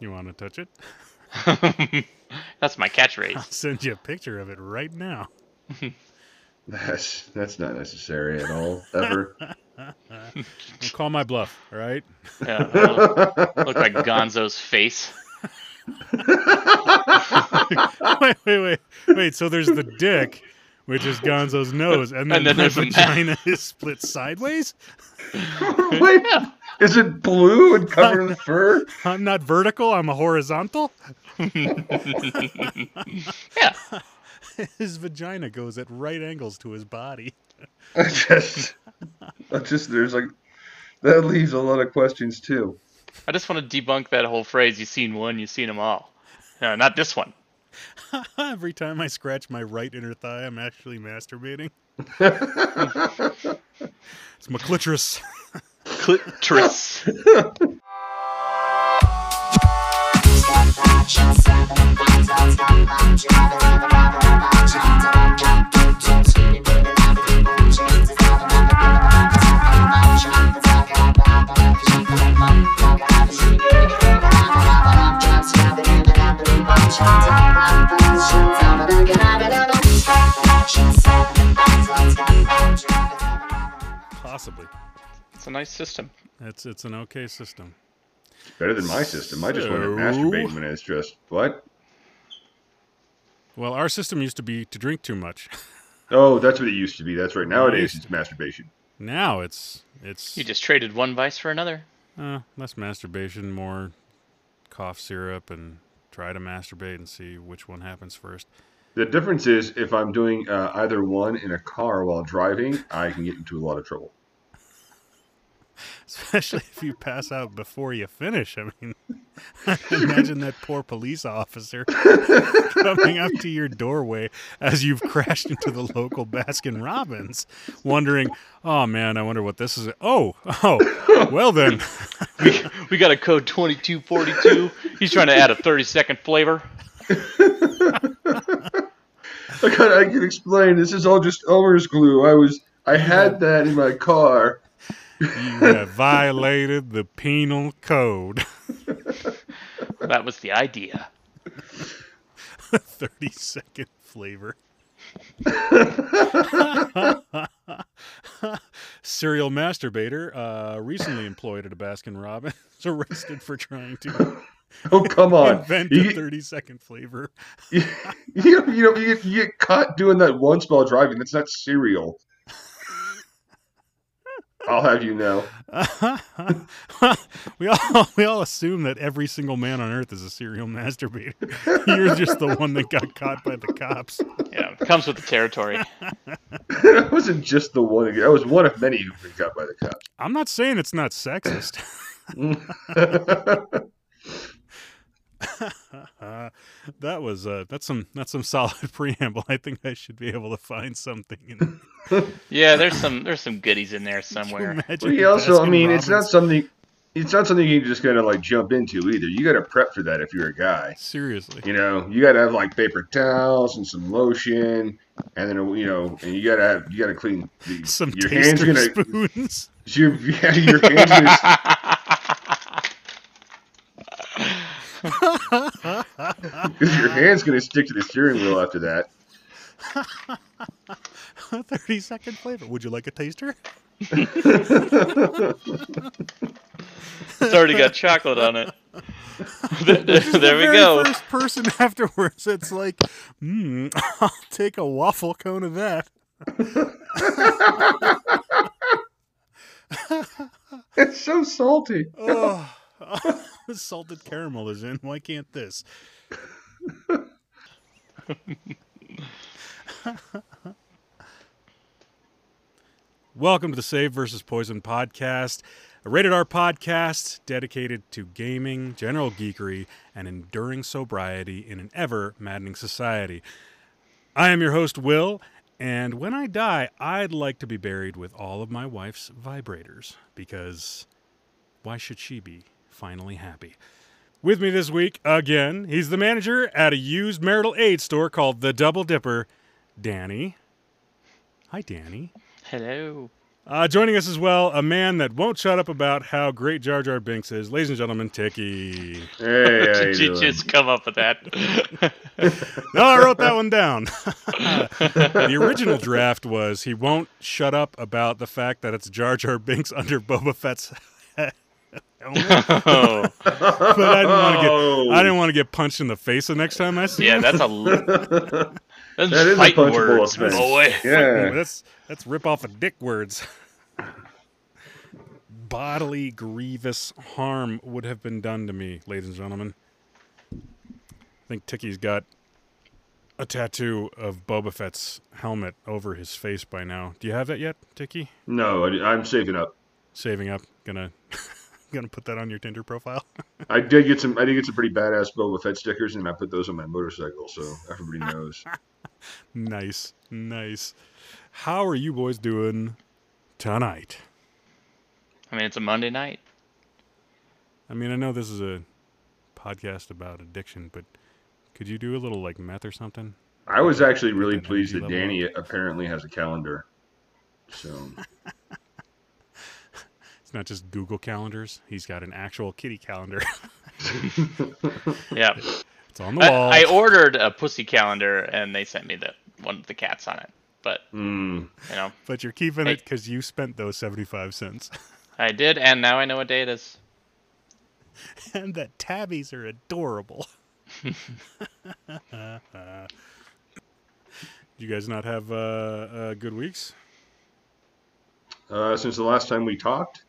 You want to touch it? That's my I'll catchphrase. send you a picture of it right now. That's that's not necessary at all. Ever. Don't call my bluff, all right? Yeah, look like Gonzo's face. wait, wait, wait, wait. So there's the dick, which is Gonzo's nose, and then, And then the there's the mouth. vagina is split sideways. Wait, is it blue and covered in fur? I'm not vertical. I'm a horizontal. Yeah. His vagina goes at right angles to his body. I just, I just there's like that leaves a lot of questions too. I just want to debunk that whole phrase. You've seen one, you've seen them all. No, not this one. Every time I scratch my right inner thigh, I'm actually masturbating. it's my clitoris. Clitoris. Possibly. It's a nice system. It's it's an okay system. Better than my system. I just want to So- masturbate when it's just what? Well, our system used to be to drink too much. Oh, that's what it used to be. That's right. Nowadays it's masturbation. Now it's it's You just traded one vice for another. uh, less masturbation, more cough syrup, and try to masturbate and see which one happens first. The difference is if I'm doing uh, either one in a car while driving, I can get into a lot of trouble. Especially if you pass out before you finish. I mean, imagine that poor police officer coming up to your doorway as you've crashed into the local Baskin Robbins, wondering, "Oh man, I wonder what this is." Oh, oh, well then, We, we got a code 2242. He's trying to add a 30 second flavor. I can, I can explain. This is all just Elmer's glue. I was I had that in my car. You have violated the penal code. That was the idea. Thirty second flavor. Serial masturbator, uh, recently employed at a Baskin Robbins, arrested for trying to Oh come on! invent You, a 30 second flavor. you, you know you, get, you get caught doing that once while driving. That's not cereal. I'll have you know. we all we all assume that every single man on earth is a serial masturbator. You're just the one that got caught by the cops. Yeah, it comes with the territory. I wasn't just the one. I was one of many who've been got by the cops. I'm not saying it's not sexist. That was uh, that's some that's some solid preamble. I think I should be able to find something. In, Yeah, there's some there's some goodies in there somewhere. Well, you also, I Baskin mean, it's not something. It's not something you can just kind of like jump into either. You got to prep for that if you're a guy. seriously. You know, you got to have like paper towels and some lotion, and then you know, and you got to have you got to clean the, Some your hands. Gonna spoons. your yeah, your hands. Gonna, Because your hand's gonna stick to the steering wheel after that. 30 second flavor. Would you like a taster? It's already got chocolate on it. there there- The we go. First person afterwards, it's like, hmm, I'll take a waffle cone of that. It's so salty. Oh, the salted caramel is in. Why can't this? Welcome to the Save versus Poison podcast, a rated R podcast dedicated to gaming, general geekery, and enduring sobriety in an ever maddening society. I am your host, Will, and when I die, I'd like to be buried with all of my wife's vibrators because why should she be finally happy? With me this week, again, he's the manager at a used marital aid store called The Double Dipper, Danny. Hi, Danny. Hello. Uh, joining us as well, a man that won't shut up about how great Jar Jar Binks is, ladies and gentlemen, Tiki. Hey, how you Did you doing? just come up with that? No, I wrote that one down. the original draft was he won't shut up about the fact that it's Jar Jar Binks under Boba Fett's helmet. Oh, But I didn't want to get Oh. I didn't want to get punched in the face the next time I see yeah, him. that's a. l- That's That is a fighting punchable words, offense. boy. Yeah. That's that's rip off of dick words. Bodily grievous harm would have been done to me, ladies and gentlemen. I think Tiki's got a tattoo of Boba Fett's helmet over his face by now. Do you have that yet, Tiki? No, I, I'm saving up. Saving up, gonna gonna put that on your Tinder profile. I did get some. I did get some pretty badass Boba Fett stickers, and I put those on my motorcycle, so everybody knows. nice, nice. How are you boys doing tonight? I mean, it's a Monday night. I mean, I know this is a podcast about addiction, but could you do a little like meth or something? I was actually really pleased that level Danny apparently has a calendar. So It's not just Google calendars. He's got an actual kitty calendar. Yeah, it's on the wall. I, I ordered a pussy calendar, and they sent me the one with the cats on it. But mm, you know, but you're keeping Hey. it because you spent those 75 cents. I did, and now I know what day it is. and the tabbies are adorable. Did you guys not have uh, uh, good weeks? uh, since the last time we talked, it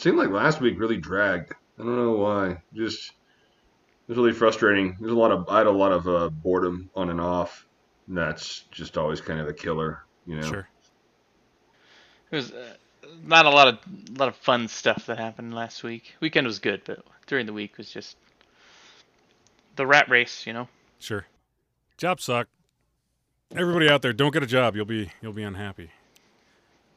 seemed like last week really dragged. I don't know why. Just it was really frustrating. There's a lot of I had a lot of uh, boredom on and off. And that's just always kind of a killer, you know. Sure. It was uh, not a lot of a lot of fun stuff that happened last week. Weekend was good, but during the week was just the rat race. You know. Sure. Jobs suck. Everybody out there, don't get a job. You'll be you'll be unhappy.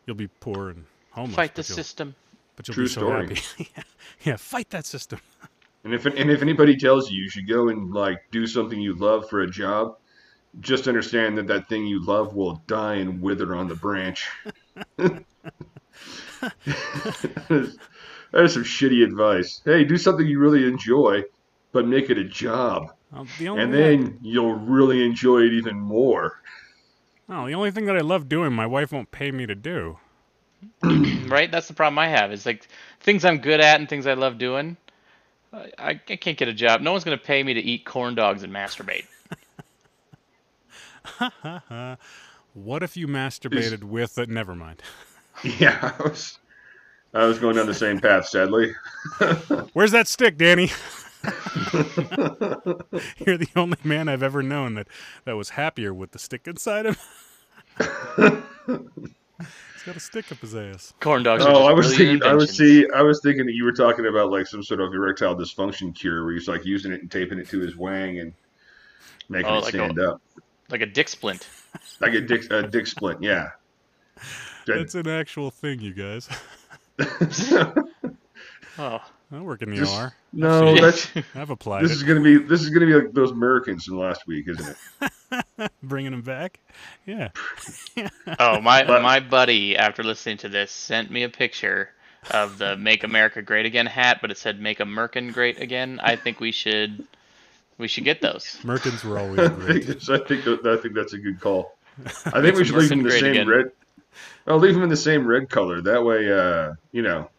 You'll be poor and homeless. Fight the but you'll- system. But you'll True be so story. happy. yeah. yeah, fight that system. And if and if anybody tells you you should go and like do something you love for a job, just understand that that thing you love will die and wither on the branch. that, is, that is some shitty advice. Hey, do something you really enjoy, but make it a job, Well, the and then you'll really enjoy it even more. Oh, the only thing that I love doing, my wife won't pay me to do. right? That's the problem I have. Is like things I'm good at and things I love doing. I, I I can't get a job. No one's gonna pay me to eat corn dogs and masturbate. What if you masturbated with it? Never mind. Yeah, I was, I was going down the same path, sadly. Where's that stick, Danny? You're the only man I've ever known that, that was happier with the stick inside him. He's got a stick up his ass. Corn dogs. Oh, I was brilliant thinking. I was inventions. see. I was thinking that you were talking about like some sort of erectile dysfunction cure, where he's like using it and taping it to his wang and making Oh, it like a- stand up, like a dick splint. like a dick, a dick splint. Yeah. Good. That's an actual thing, you guys. Oh, I work in the Just- OR. no, that's I've applied this it. is gonna be this is gonna be like those Americans from last week, isn't it? Bringing them back. Yeah. oh my But- my buddy after listening to this sent me a picture of the "Make America Great Again" hat, but it said "Make American Great Again." I think we should we should get those. Merkins were always I great. think, I think I think that's a good call. I think we should leave them in the same again. red. I'll leave them in the same red color. That way, uh, you know,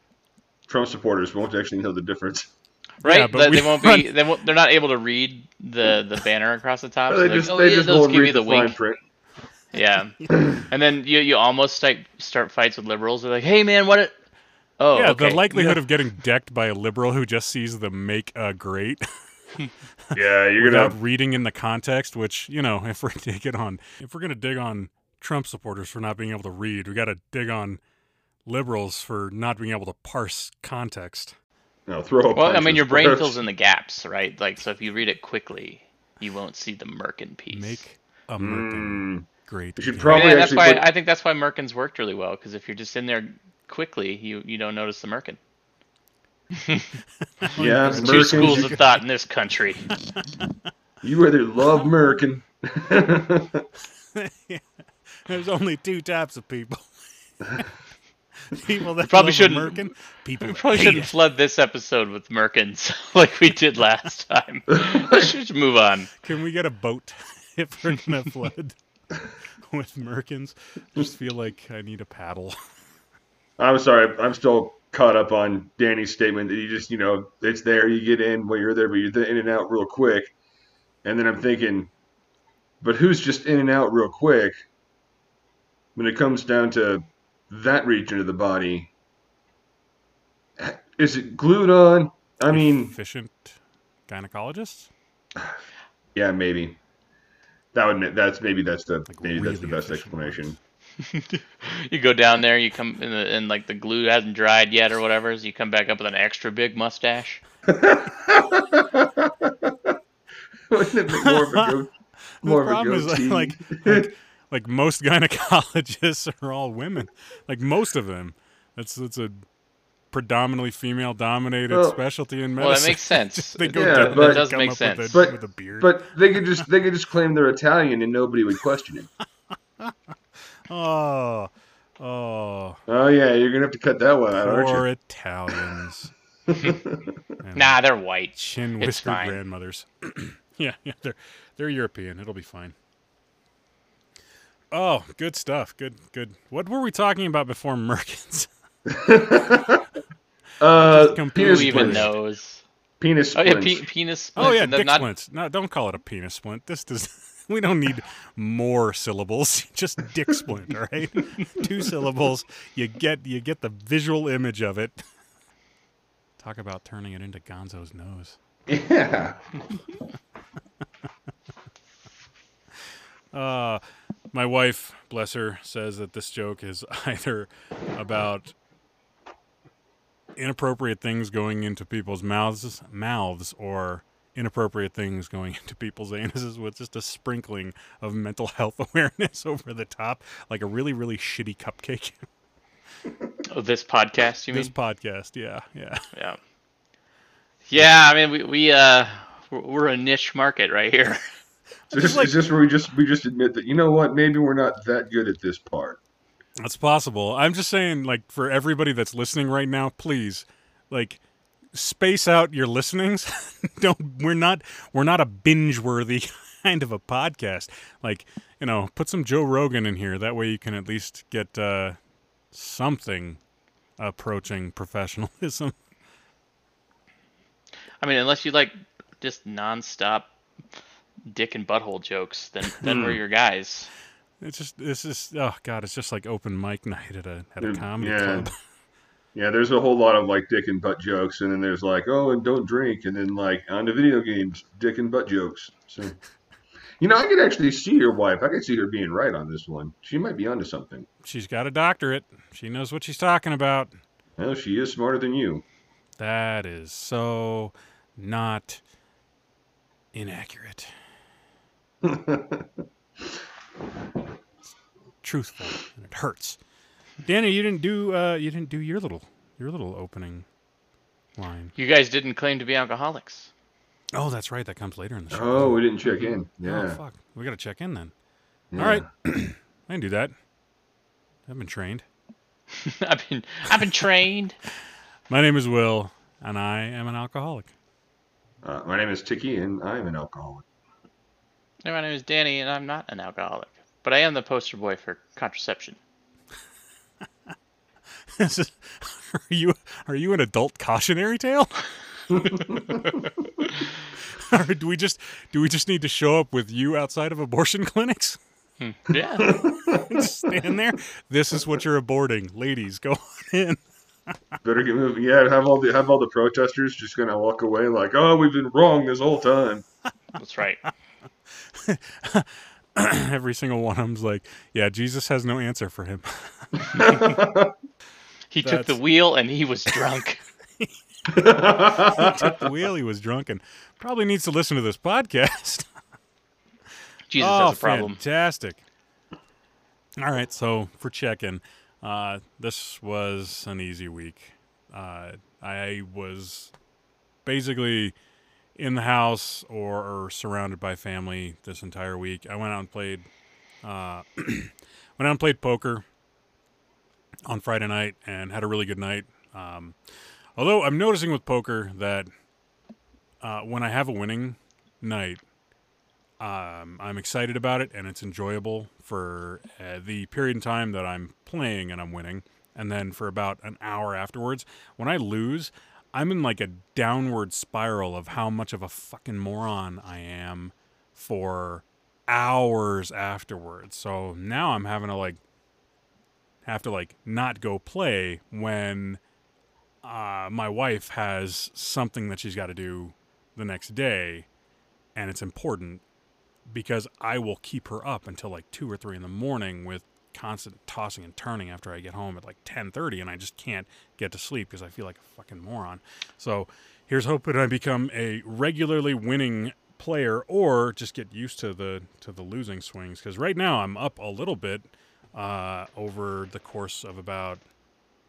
Trump supporters won't actually know the difference. Right? Yeah, but That we- they won't be. They won't, they're not able to read the the banner across the top. they they're just like, oh, they yeah, just they'll won't give read you the, the fine print. Yeah, and then you you almost start start fights with liberals. They're like, "Hey man, what?" It... Oh, yeah, okay. the likelihood of getting decked by a liberal who just sees the make uh, great Yeah, you're without gonna. reading in the context, which, you know, if we're digging on if we're gonna dig on Trump supporters for not being able to read, we gotta dig on liberals for not being able to parse context. No, throw a Well, I mean, your brain worse. fills in the gaps, right? Like, so if you read it quickly, you won't see the Merkin piece. Make a Merkin Mm, great. You should again. probably yeah, that's why put- I think that's why Merkins worked really well because if you're just in there quickly, you you don't notice the Merkin. yeah, There's two Americans, schools you, of thought in this country. you either love American. There's only two types of people. people that Probably shouldn't- American, people We probably shouldn't it. flood this episode with Merkins like we did last time. Let's just move on. Can we get a boat if we're gonna flood with Merkins? I just feel like I need a paddle. I'm sorry. I'm still caught up on Danny's statement that you just, you know, it's there, you get in while you're there, but you're in and out real quick. And then I'm thinking, but who's just in and out real quick when it comes down to that region of the body? Is it glued on? I mean, efficient gynecologists. yeah, maybe. That would that's maybe that's the Like maybe that's the best explanation. You go down there, you come in the, and like the glue hasn't dried yet or whatever, so you come back up with an extra big mustache. Wouldn't it make more of a go- more the of a problem is goatee? like, like like most gynecologists are all women. Like most of them. That's that's a predominantly female dominated Well- specialty in Well, medicine. that makes sense. they go Yeah, down but- That does come make sense. With a, But- with a beard. But they could just they could just claim they're Italian and nobody would question it. oh, oh, Oh yeah, you're gonna have to cut that one out, aren't poor you? Italians. Nah, they're white. chin it's whiskered fine. grandmothers. yeah, yeah, they're they're European. It'll be fine. Oh, good stuff. Good, good. What were we talking about before Merkins? Uh, penis Who even knows? Penis Oh yeah, pe- penis. Oh yeah, splints, and they're dick not- splints. No, don't call it a penis splint. This does. We don't need more syllables. Just dick splint. All right, two syllables. You get you get the visual image of it. Talk about turning it into Gonzo's nose. Yeah. Uh, my wife, bless her, says that this joke is either about inappropriate things going into people's mouths, mouths, or inappropriate things going into people's anuses with just a sprinkling of mental health awareness over the top, like a really, really shitty cupcake. Oh, this podcast, you this mean? This podcast, yeah, yeah. Yeah. Yeah, I mean, we we uh, we're, we're a niche market right here. So this, like- is this where we just we just admit that you know what maybe we're not that good at this part. That's possible. I'm just saying, like, for everybody that's listening right now, please, like, space out your listenings. Don't we're not we're not a binge worthy kind of a podcast. Like, you know, put some Joe Rogan in here. That way you can at least get uh, something approaching professionalism. I mean, unless you like just nonstop dick and butthole jokes, then then we're hmm. your guys. It's just this is oh god, it's just like open mic night at a at a comedy yeah. club. Yeah, there's a whole lot of like dick and butt jokes, and then there's like oh and don't drink, and then like on to video games, dick and butt jokes. So, you know, I could actually see your wife. I could see her being right on this one. She might be onto something. She's got a doctorate. She knows what she's talking about. Well, she is smarter than you. That is so not inaccurate. Truthful. And it hurts. Danny, you didn't do uh you didn't do your little your little opening line. You guys didn't claim to be alcoholics. Oh, that's right. That comes later in the show. Oh, we didn't check in. Yeah. Oh, fuck. We got to check in then. yeah. All right. I can do that. I've been trained. I've been I've been trained. My name is Will, and I am an alcoholic. Uh, my name is Tiki, and I'm an alcoholic. Hey, my name is Danny, and I'm not an alcoholic, but I am the poster boy for contraception. Is- are you are you an adult cautionary tale? or do we just do we just need to show up with you outside of abortion clinics? Hmm. Yeah. Stand there. This is what you're aborting, ladies. Go on in. Better get moving. Yeah, have all the have all the protesters just gonna walk away like, oh, we've been wrong this whole time. That's right. Every single one of them's like, yeah, Jesus has no answer for him. He took the wheel and he was drunk. he took the wheel. He was drunk and probably needs to listen to this podcast. Jesus oh, has a problem. Fantastic. All right, so for check-in, uh, this was an easy week. Uh, I was basically in the house or, or surrounded by family this entire week. I went out and played, uh, went out and played poker. on Friday night and had a really good night. Um, although I'm noticing with poker that uh, when I have a winning night, um, I'm excited about it and it's enjoyable for uh, the period in time that I'm playing and I'm winning. And then for about an hour afterwards, when I lose, I'm in like a downward spiral of how much of a fucking moron I am for hours afterwards. So now I'm having to like have to like not go play when uh, my wife has something that she's got to do the next day and it's important because I will keep her up until like two or three in the morning with constant tossing and turning after I get home at like 10:30 and I just can't get to sleep because I feel like a fucking moron. So here's hoping I become a regularly winning player or just get used to the to the losing swings because right now I'm up a little bit uh, over the course of about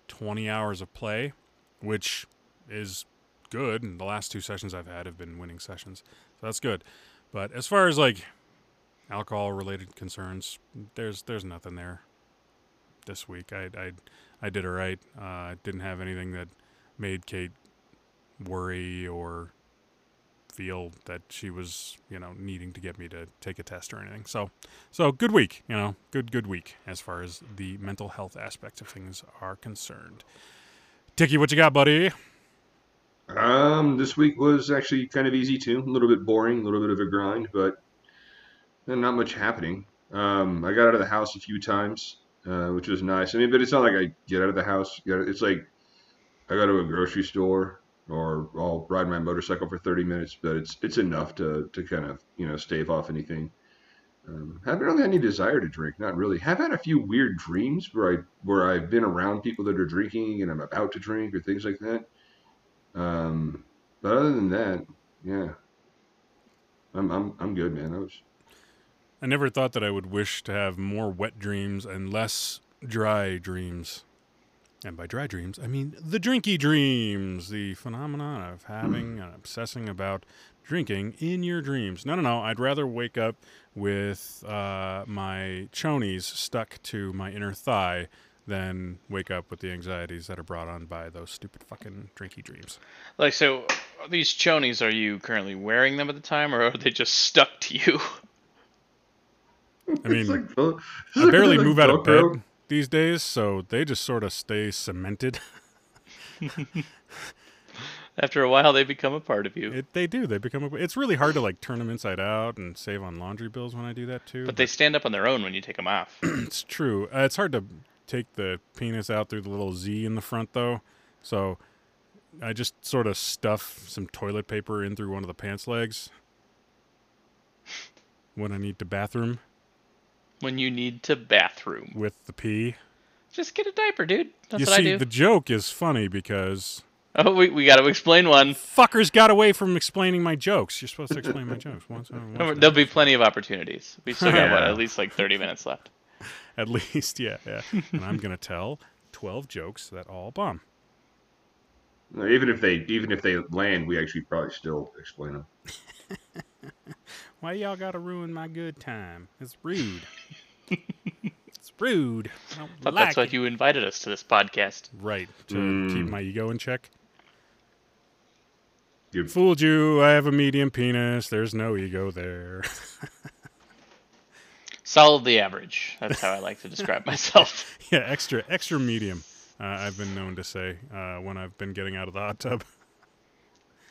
20 hours of play, which is good. And the last two sessions I've had have been winning sessions, so that's good. But as far as like alcohol related concerns, there's there's nothing there. This week, I I I did all right. Uh, didn't have anything that made Kate worry or feel that she was, you know, needing to get me to take a test or anything. So, so good week, you know, good good week as far as the mental health aspects of things are concerned. Tiki, what you got, buddy? Um, this week was actually kind of easy too. A little bit boring, a little bit of a grind, but not much happening. Um, I got out of the house a few times, uh, which was nice. I mean, but it's not like I get out of the house. It's like I go to a grocery store or I'll ride my motorcycle for 30 minutes, but it's it's enough to to kind of you know stave off anything. Um, haven't really had any desire to drink, not really. Have had a few weird dreams where I where I've been around people that are drinking and I'm about to drink or things like that. Um, but other than that, yeah, I'm I'm I'm good, man. I was. I never thought that I would wish to have more wet dreams and less dry dreams. And by dry dreams, I mean the drinky dreams, the phenomenon of having and obsessing about drinking in your dreams. No, no, no. I'd rather wake up with uh, my chonies stuck to my inner thigh than wake up with the anxieties that are brought on by those stupid fucking drinky dreams. Like, so these chonies, are you currently wearing them at the time, or are they just stuck to you? I mean, like, I barely move out of bed these days, so they just sort of stay cemented. After a while, they become a part of you. It, they do. They become. A, it's really hard to like turn them inside out and save on laundry bills when I do that too. But, but they stand up on their own when you take them off. it's true. Uh, it's hard to take the penis out through the little Z in the front though, so I just sort of stuff some toilet paper in through one of the pants legs when I need to bathroom when you need to bathroom with the pee. Just get a diaper, dude. That's you what see, I do. the joke is funny because oh, we we got to explain one. Fuckers got away from explaining my jokes. You're supposed to explain my jokes once. once There'll be plenty of opportunities. We still got what, at least like 30 minutes left. At least, yeah, yeah. and I'm gonna tell 12 jokes that all bomb. Even if they even if they land, we actually probably still explain them. Why y'all gotta ruin my good time? It's rude. it's rude. I don't but like that's why you invited us to this podcast. Right, to Mm. keep my ego in check. You- Fooled you. I have a medium penis. There's no ego there. Solidly average. That's how I like to describe myself. yeah, extra, extra medium. Uh, I've been known to say uh, when I've been getting out of the hot tub.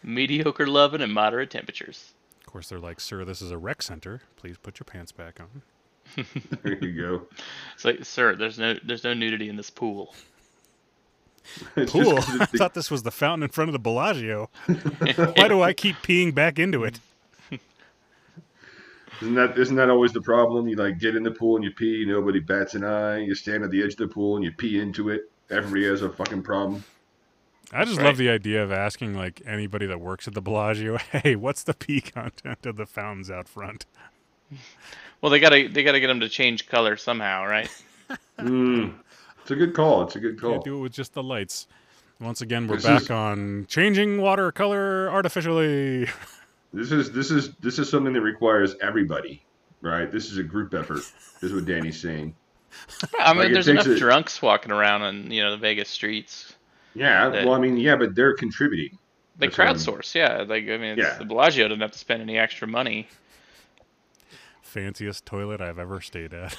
Mediocre loving and moderate temperatures. Of course, they're like, "Sir, this is a rec center. Please put your pants back on." There you go. It's like, sir, there's no there's no nudity in this pool. It's just Pool. 'cause I the- thought this was the fountain in front of the Bellagio. Why do I keep peeing back into it? Isn't that isn't that always the problem? You like get in the pool and you pee, nobody bats an eye. You stand at the edge of the pool and you pee into it. Everybody has a fucking problem. I just Right. love the idea of asking like anybody that works at the Bellagio, "Hey, what's the pee content of the fountains out front?" Well, they gotta they gotta get them to change color somehow, right? Mm. It's a good call. It's a good Can't call. do it with just the lights. Once again, we're This back is- on changing water color artificially. This is this is this is something that requires everybody, right? This is a group effort. This is what Danny's saying. I mean, Like, there's enough a- drunks walking around on you know the Vegas streets. Yeah, That- well, I mean, yeah, but they're contributing. They That's what I'm- crowdsource, yeah. Like I mean, Yeah. the Bellagio didn't have to spend any extra money. Fanciest toilet I've ever stayed at.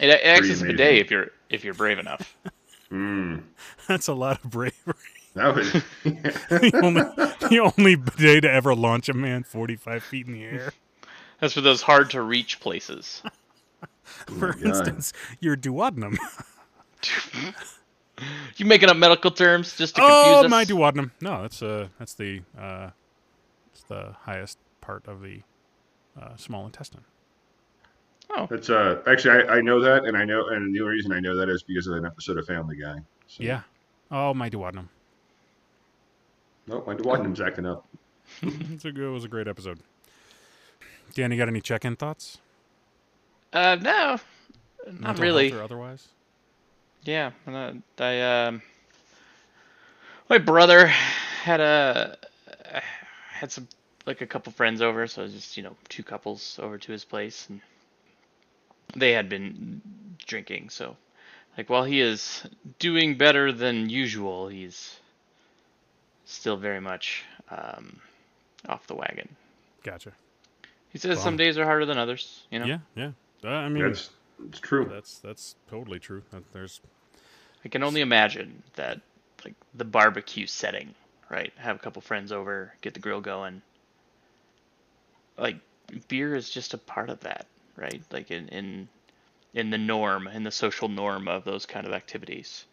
It, it acts as a amazing. bidet if you're if you're brave enough. Mm, That's a lot of bravery. that was. the, only, the only bidet to ever launch a man 45 feet in the air. That's for those hard to reach places. For God. instance, your duodenum. You making up medical terms just to confuse Oh, us? my duodenum. No, that's uh, that's the uh, it's the highest part of the uh, small intestine. Oh, that's uh actually I, I know that and I know and the only reason I know that is because of an episode of Family Guy. So, Yeah. Oh, my duodenum. No, my duodenum's acting up. It's a good, it was a great episode. Dan, you got any check-in thoughts? Uh, no, not Mental really. or otherwise? Yeah, I'm I um, my brother had a had some like a couple friends over, so it was just you know two couples over to his place, and they had been drinking. So, like while he is doing better than usual, he's still very much um, off the wagon. Gotcha. He says some days are harder than others. You know, Yeah, yeah. Uh, I mean, That's it's true. that's that's totally true. Uh, there's I can only imagine that, like the barbecue setting, right? Have a couple friends over, get the grill going. Like beer is just a part of that, right? Like in in in the norm, in the social norm of those kind of activities.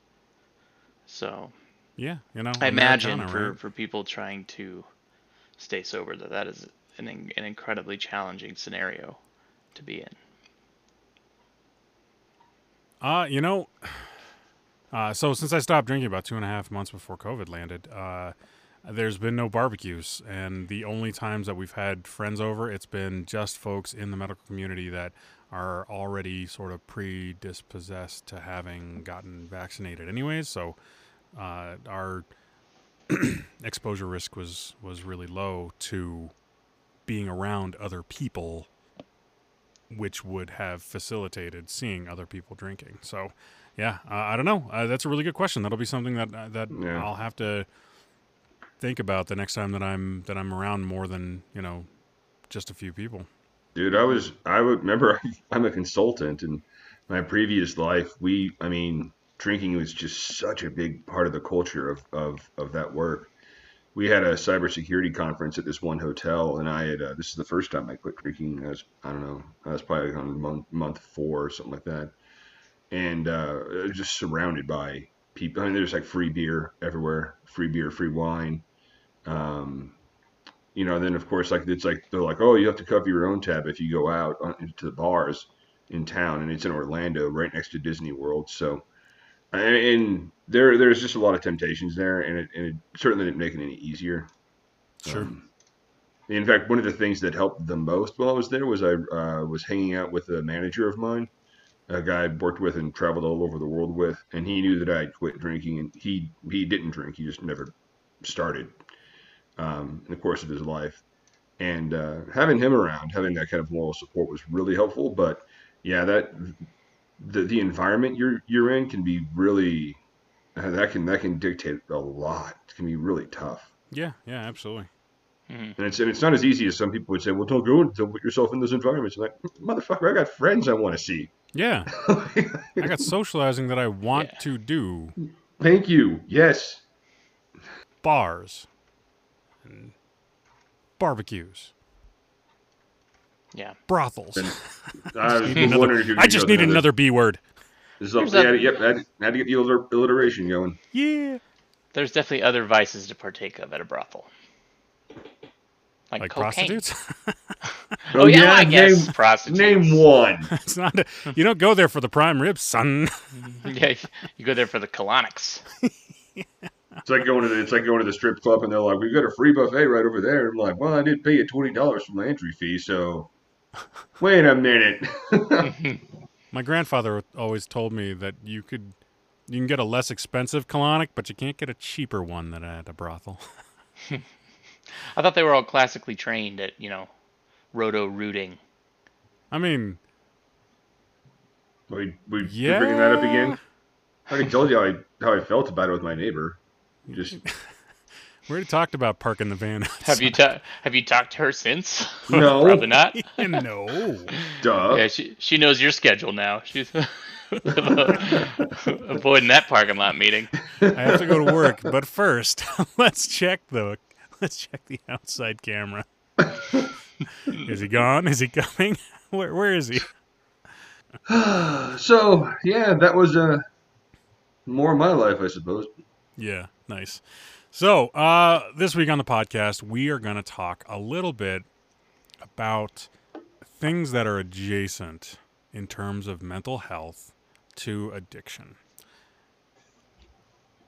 So yeah, you know. I imagine Americana, for right? for people trying to stay sober that that is an an incredibly challenging scenario to be in. Uh, you know, uh, so since I stopped drinking about two and a half months before COVID landed, uh, there's been no barbecues, and the only times that we've had friends over, it's been just folks in the medical community that are already sort of predispossessed to having gotten vaccinated, anyways. So uh, our exposure risk was was really low to being around other people which would have facilitated seeing other people drinking. So, yeah, uh, I don't know. Uh, that's a really good question. That'll be something that uh, that Yeah. I'll have to think about the next time that I'm that I'm around more than you know just a few people. Dude, I was I would remember I'm a consultant and my previous life we I mean drinking was just such a big part of the culture of of, of that work. We had a cybersecurity conference at this one hotel and I had uh, this is the first time I quit drinking. I was I don't know I was probably on month month four or something like that, and uh, just surrounded by people. I mean, there's like free beer everywhere, free beer, free wine. Um, you know, then of course, like it's like they're like, oh, you have to cover your own tab if you go out on, into the bars in town, and it's in Orlando, right next to Disney World. So, and, and there, there's just a lot of temptations there, and it, and it certainly didn't make it any easier. Sure. Um, in fact, one of the things that helped the most while I was there was I uh, was hanging out with a manager of mine, a guy I worked with and traveled all over the world with, and he knew that I had quit drinking, and he he didn't drink, he just never started um, in the course of his life. And uh, having him around, having that kind of moral support was really helpful. But yeah, that the the environment you're you're in can be really uh, that can that can dictate a lot. It can be really tough. Yeah, yeah, absolutely. And it's and it's not as easy as some people would say. Well, don't go and don't put yourself in those environments. I'm like, motherfucker, I got friends I want to see. Yeah, I got socializing that I want Yeah. to do. Thank you. Yes. Bars and barbecues, Yeah. brothels. I was Need another- if I just need there. another B word. This is up, yeah, that- yep, I had, I had to get the alliter- alliteration going. Yeah, There's definitely other vices to partake of at a brothel. Like, like prostitutes. Oh, oh, yeah, I name- guess prostitutes. Name one. it's not. A, you don't go there for the prime rib, son. yeah, you go there for the colonics. It's like going to the, it's like going to the strip club and they're like, "We've got a free buffet right over there." I'm like, "Well, I did pay you twenty dollars for my entry fee, so wait a minute." My grandfather always told me that you could, you can get a less expensive colonic, but you can't get a cheaper one than at a brothel. I thought they were all classically trained at, you know, roto rooting. I mean, We we yeah. bringing that up again. I already told you how I how I felt about it with my neighbor. Just we already talked about parking the van. Outside. Have you ta- have you talked to her since? No, probably not. no. Duh. Yeah, she she knows your schedule now. She's avoiding that parking lot meeting. I have to go to work, but first, let's check the let's check the outside camera. is he gone? Is he coming? Where where is he? so yeah, that was uh, more of my life, I suppose. Yeah, nice. So uh, this week on the podcast, we are going to talk a little bit about things that are adjacent in terms of mental health to addiction.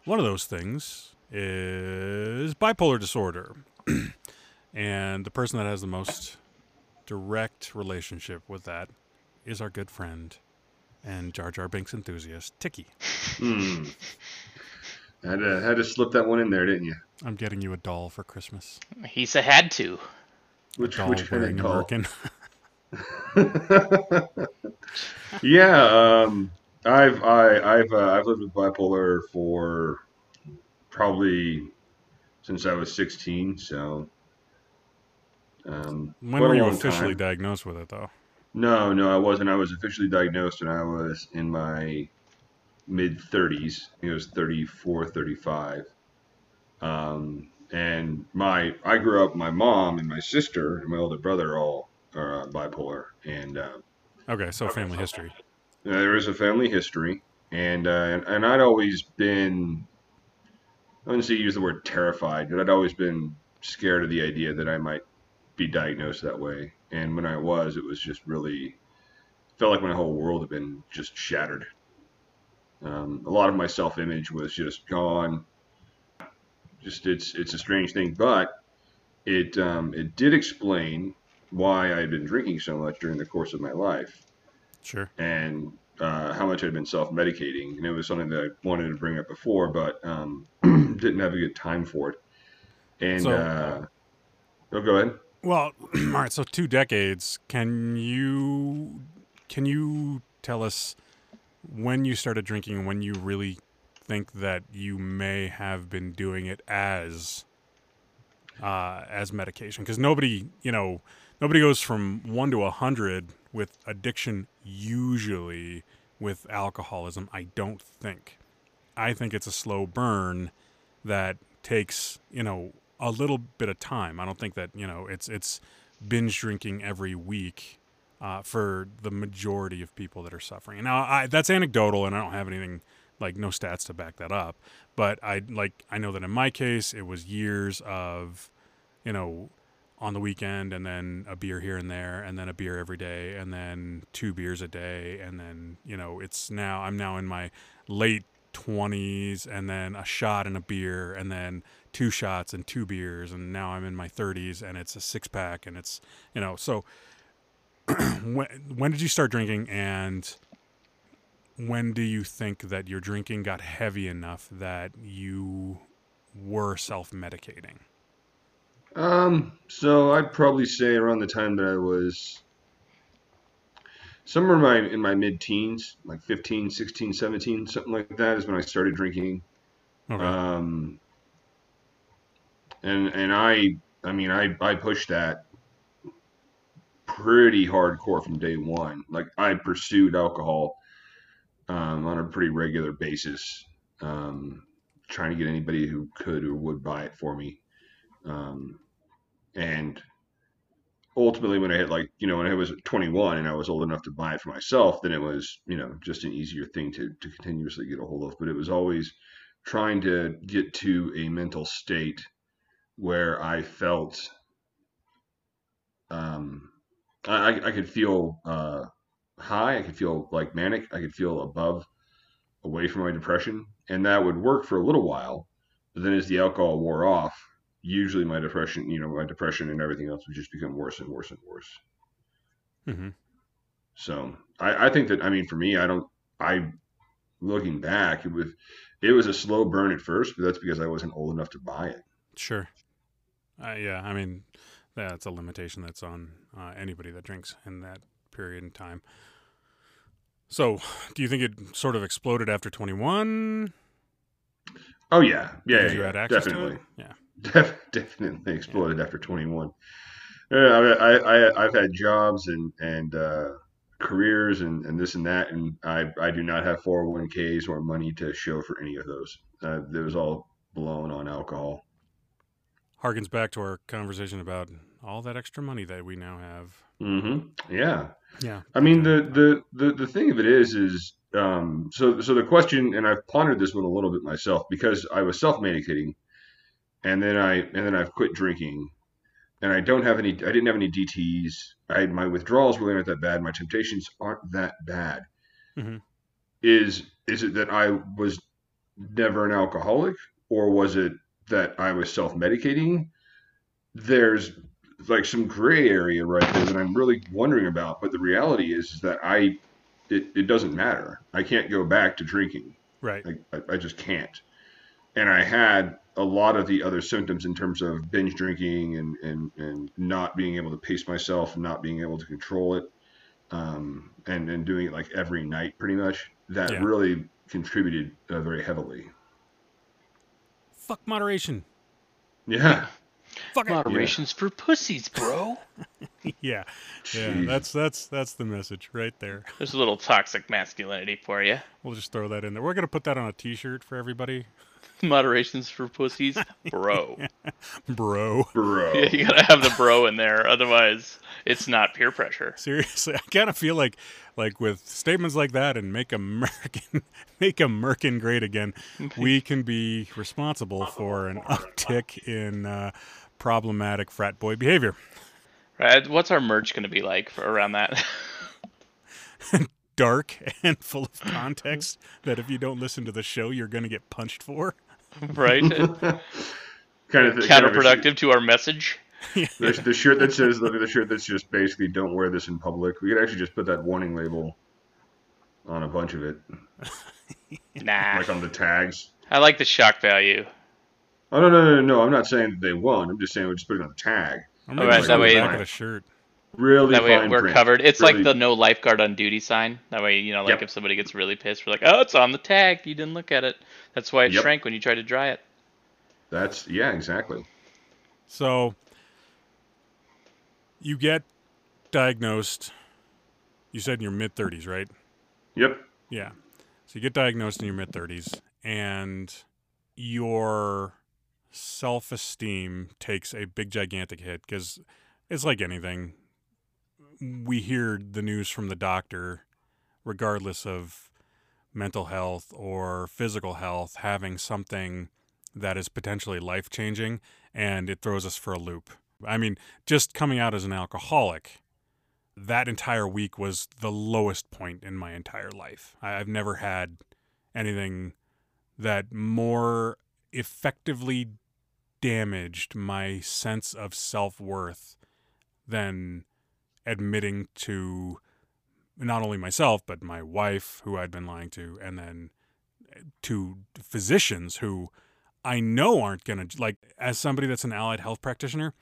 One of those things is bipolar disorder. and the person that has the most direct relationship with that is our good friend and Jar Jar Binks enthusiast, Tiki. Had to, had to slip that one in there, didn't you? I'm getting you a doll for Christmas. He said had to. Which, doll which kind of doll? American. yeah, um, I've I, I've uh, I've lived with bipolar for probably since I was 16. So um, when were you officially time. diagnosed with it, though? No, no, I wasn't. I was officially diagnosed when I was in my mid 30s. He was 34, 35. Um, and my I grew up. My mom and my sister and my older brother all are uh, bipolar. And uh, okay, so family history. there is a family history, and uh, and, and I'd always been. I wouldn't say use the word terrified, but I'd always been scared of the idea that I might be diagnosed that way. And when I was, it was just really felt like my whole world had been just shattered. Um, a lot of my self-image was just gone. Just it's it's a strange thing, but it um, it did explain why I had been drinking so much during the course of my life. Sure. And uh, how much I'd been self-medicating, and it was something that I wanted to bring up before, but um, didn't have a good time for it. And so, uh, oh, go ahead. Well, all right. So two decades. Can you can you tell us when you started drinking when you really think that you may have been doing it as uh, as medication? Because nobody, you know, nobody goes from one to a hundred with addiction. Usually, with alcoholism, I don't think. I think it's a slow burn that takes you know a little bit of time. I don't think that you know it's it's binge drinking every week uh, for the majority of people that are suffering. Now, I, that's anecdotal, and I don't have anything like no stats to back that up. But I like I know that in my case, it was years of, you know, on the weekend, and then a beer here and there, and then a beer every day, and then two beers a day, and then you know, it's now I'm now in my late 20s, and then a shot and a beer, and then two shots and two beers, and now I'm in my 30s, and it's a six pack, and it's you know so when, when did you start drinking and when do you think that your drinking got heavy enough that you were self-medicating um so i'd probably say around the time that i was somewhere in my in my mid-teens like 15 16 17 something like that is when i started drinking okay. um and and i i mean i i pushed that pretty hardcore from day one. Like I pursued alcohol um, on a pretty regular basis, um, trying to get anybody who could or would buy it for me. Um, and ultimately, when I hit like you know when I was 21 and I was old enough to buy it for myself, then it was you know just an easier thing to to continuously get a hold of. But it was always trying to get to a mental state where I felt um, I, I could feel uh, high. I could feel like manic. I could feel above, away from my depression, and that would work for a little while. But then as the alcohol wore off, usually my depression, you know, my depression and everything else would just become worse and worse and worse. Mm-hmm. So I, I think that I mean for me, I don't. I looking back, it was it was a slow burn at first, but that's because I wasn't old enough to buy it. Sure. Uh, yeah, I mean, that's a limitation that's on uh, anybody that drinks in that period in time. So, do you think it sort of exploded after 21? Oh yeah, yeah, yeah, you yeah, had definitely. Yeah. Def- definitely exploded after 21. Uh, I, I, I, I've had jobs and and uh, careers and, and this and that, and I, I do not have 401ks or money to show for any of those. Uh, it was all blown on alcohol. Harkens back to our conversation about all that extra money that we now have. hmm Yeah. Yeah. I mean the, the the the thing of it is is um so so the question and I've pondered this one a little bit myself because I was self medicating and then I and then I've quit drinking and I don't have any I didn't have any DTs. I my withdrawals really aren't that bad. My temptations aren't that bad. Mhm. Is is it that I was never an alcoholic or was it that I was self medicating? There's like some gray area right there that I'm really wondering about. But the reality is, is that I, it, it doesn't matter. I can't go back to drinking. Right. I, I, just can't. And I had a lot of the other symptoms in terms of binge drinking and, and, and not being able to pace myself, and not being able to control it, um, and, and doing it like every night pretty much. That Yeah. really contributed uh, very heavily. Fuck moderation. Yeah. Fuck it. Moderation's for pussies, bro. Yeah. Yeah. Jeez. That's that's that's the message right there. There's a little toxic masculinity for you. We'll just throw that in there. We're gonna put that on a T-shirt for everybody, Moderation's for pussies, bro. bro. Bro. Yeah, you gotta have the bro in there, otherwise it's not peer pressure. Seriously, I kind of feel like, like with statements like that and make American, make American great again, we can be responsible for an uptick in uh, problematic frat boy behavior. Right? What's our merch gonna be like for around that? Dark and full of context that if you don't listen to the show, you're going to get punched for. right? kind of th- kind of Counterproductive to our message. The, the shirt that says the, the shirt that's just basically "Don't wear this in public." We could actually just put that warning label on a bunch of it, Nah. like on the tags. I like the shock value. Oh no no no no! I'm not saying that they won't. I'm just saying we just put it on the tag. Or maybe Alright, just that on the way- back of the shirt. Really That way fine we're print. covered. It's Really- like the no lifeguard on duty sign. That way, you know, like Yep. if somebody gets really pissed, we're like, oh, it's on the tag. You didn't look at it. That's why it Yep. shrank when you tried to dry it. That's yeah, exactly. So you get diagnosed. You said in your mid 30s, right? Yep. Yeah. So you get diagnosed in your mid 30s, and your self esteem takes a big, gigantic hit because it's like anything. We hear the news from the doctor, regardless of mental health or physical health, having something that is potentially life changing, and it throws us for a loop. I mean, just coming out as an alcoholic, that entire week was the lowest point in my entire life. I've never had anything that more effectively damaged my sense of self worth than admitting to not only myself, but my wife, who I'd been lying to, and then eh, to physicians who I know aren't going to, like, as somebody that's an allied health practitioner,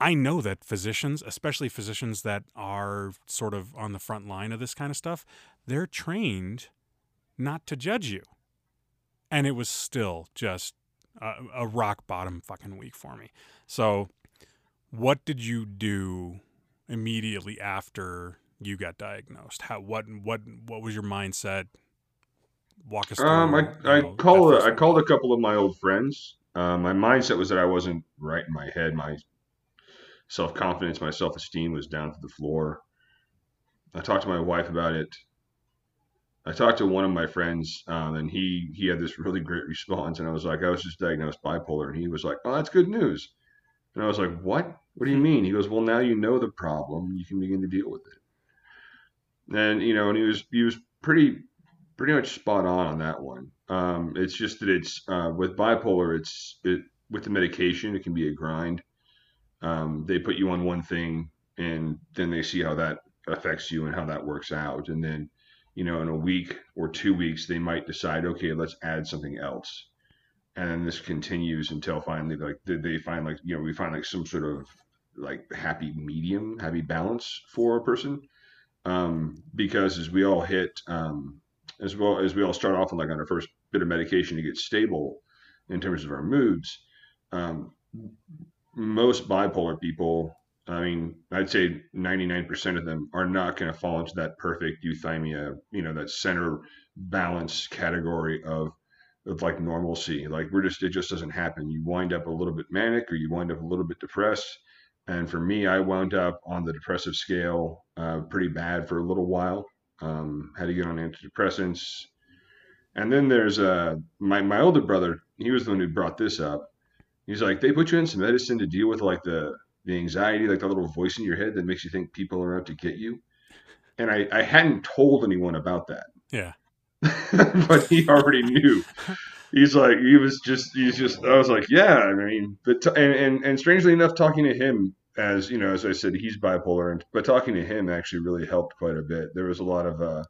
I know that physicians, especially physicians that are sort of on the front line of this kind of stuff, they're trained not to judge you. And it was still just a, a rock bottom fucking week for me. So, what did you do immediately after you got diagnosed? How what what what was your mindset? Walk us through. Um, I I know, called I called a couple of my old friends. Um, my mindset was that I wasn't right in my head. My self confidence, my self esteem was down to the floor. I talked to my wife about it. I talked to one of my friends, um, and he he had this really great response. And I was like, I was just diagnosed bipolar, and he was like, Oh, that's good news. And I was like, What? What do you mean? He goes, Well, now you know the problem. You can begin to deal with it. And you know, and he was he was pretty pretty much spot on on that one. Um, it's just that it's uh, with bipolar, it's it with the medication, it can be a grind. Um, they put you on one thing, and then they see how that affects you and how that works out, and then you know in a week or two weeks they might decide, okay, let's add something else, and then this continues until finally like they- find like you know we find like some sort of like happy medium, happy balance for a person. um, because as we all hit, um, as well as we all start off on like on our first bit of medication to get stable in terms of our moods, um, most bipolar people, I mean, I'd say 99% of them are not going to fall into that perfect euthymia, you know, that center balance category of of like normalcy. Like we're just it just doesn't happen. You wind up a little bit manic or you wind up a little bit depressed. And for me, I wound up on the depressive scale uh, pretty bad for a little while. Um, had to get on antidepressants. And then there's uh, my my older brother. He was the one who brought this up. He's like, they put you in some medicine to deal with like the the anxiety, like the little voice in your head that makes you think people are out to get you. And I, I hadn't told anyone about that. Yeah. but he already knew. He's like, he was just, he's just. I was like, yeah. I mean, but t- and, and and strangely enough, talking to him as you know, as I said, he's bipolar, and but talking to him actually really helped quite a bit. There was a lot of uh,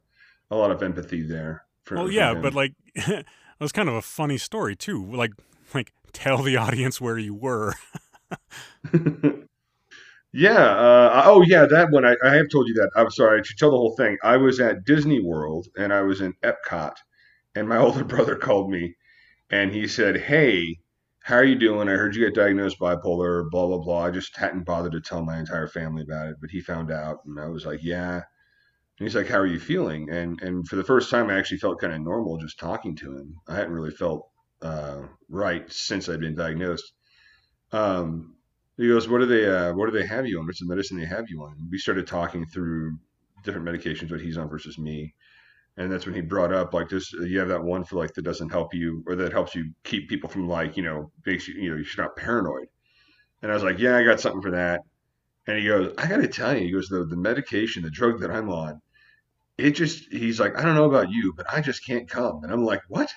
a lot of empathy there. For, well, yeah, but like, it was kind of a funny story too. Like, like tell the audience where you were. Yeah. Uh, oh, yeah. That one. I, I have told you that. I'm sorry. I should tell the whole thing. I was at Disney World and I was in Epcot, and my older brother called me, and he said, "Hey, how are you doing? I heard you get diagnosed bipolar. Blah blah blah. I just hadn't bothered to tell my entire family about it, but he found out, and I was like, yeah." And he's like, "How are you feeling?" And and for the first time, I actually felt kind of normal just talking to him. I hadn't really felt uh, right since I'd been diagnosed. Um, he goes, "What do they? Uh, what do they have you on? What's the medicine they have you on?" we started talking through different medications, what he's on versus me, and that's when he brought up like this. You have that one for like that doesn't help you, or that helps you keep people from like you know makes you you know you're not paranoid. And I was like, "Yeah, I got something for that." And he goes, "I got to tell you," he goes, "the the medication, the drug that I'm on, it just he's like, I don't know about you, but I just can't come. And I'm like, what?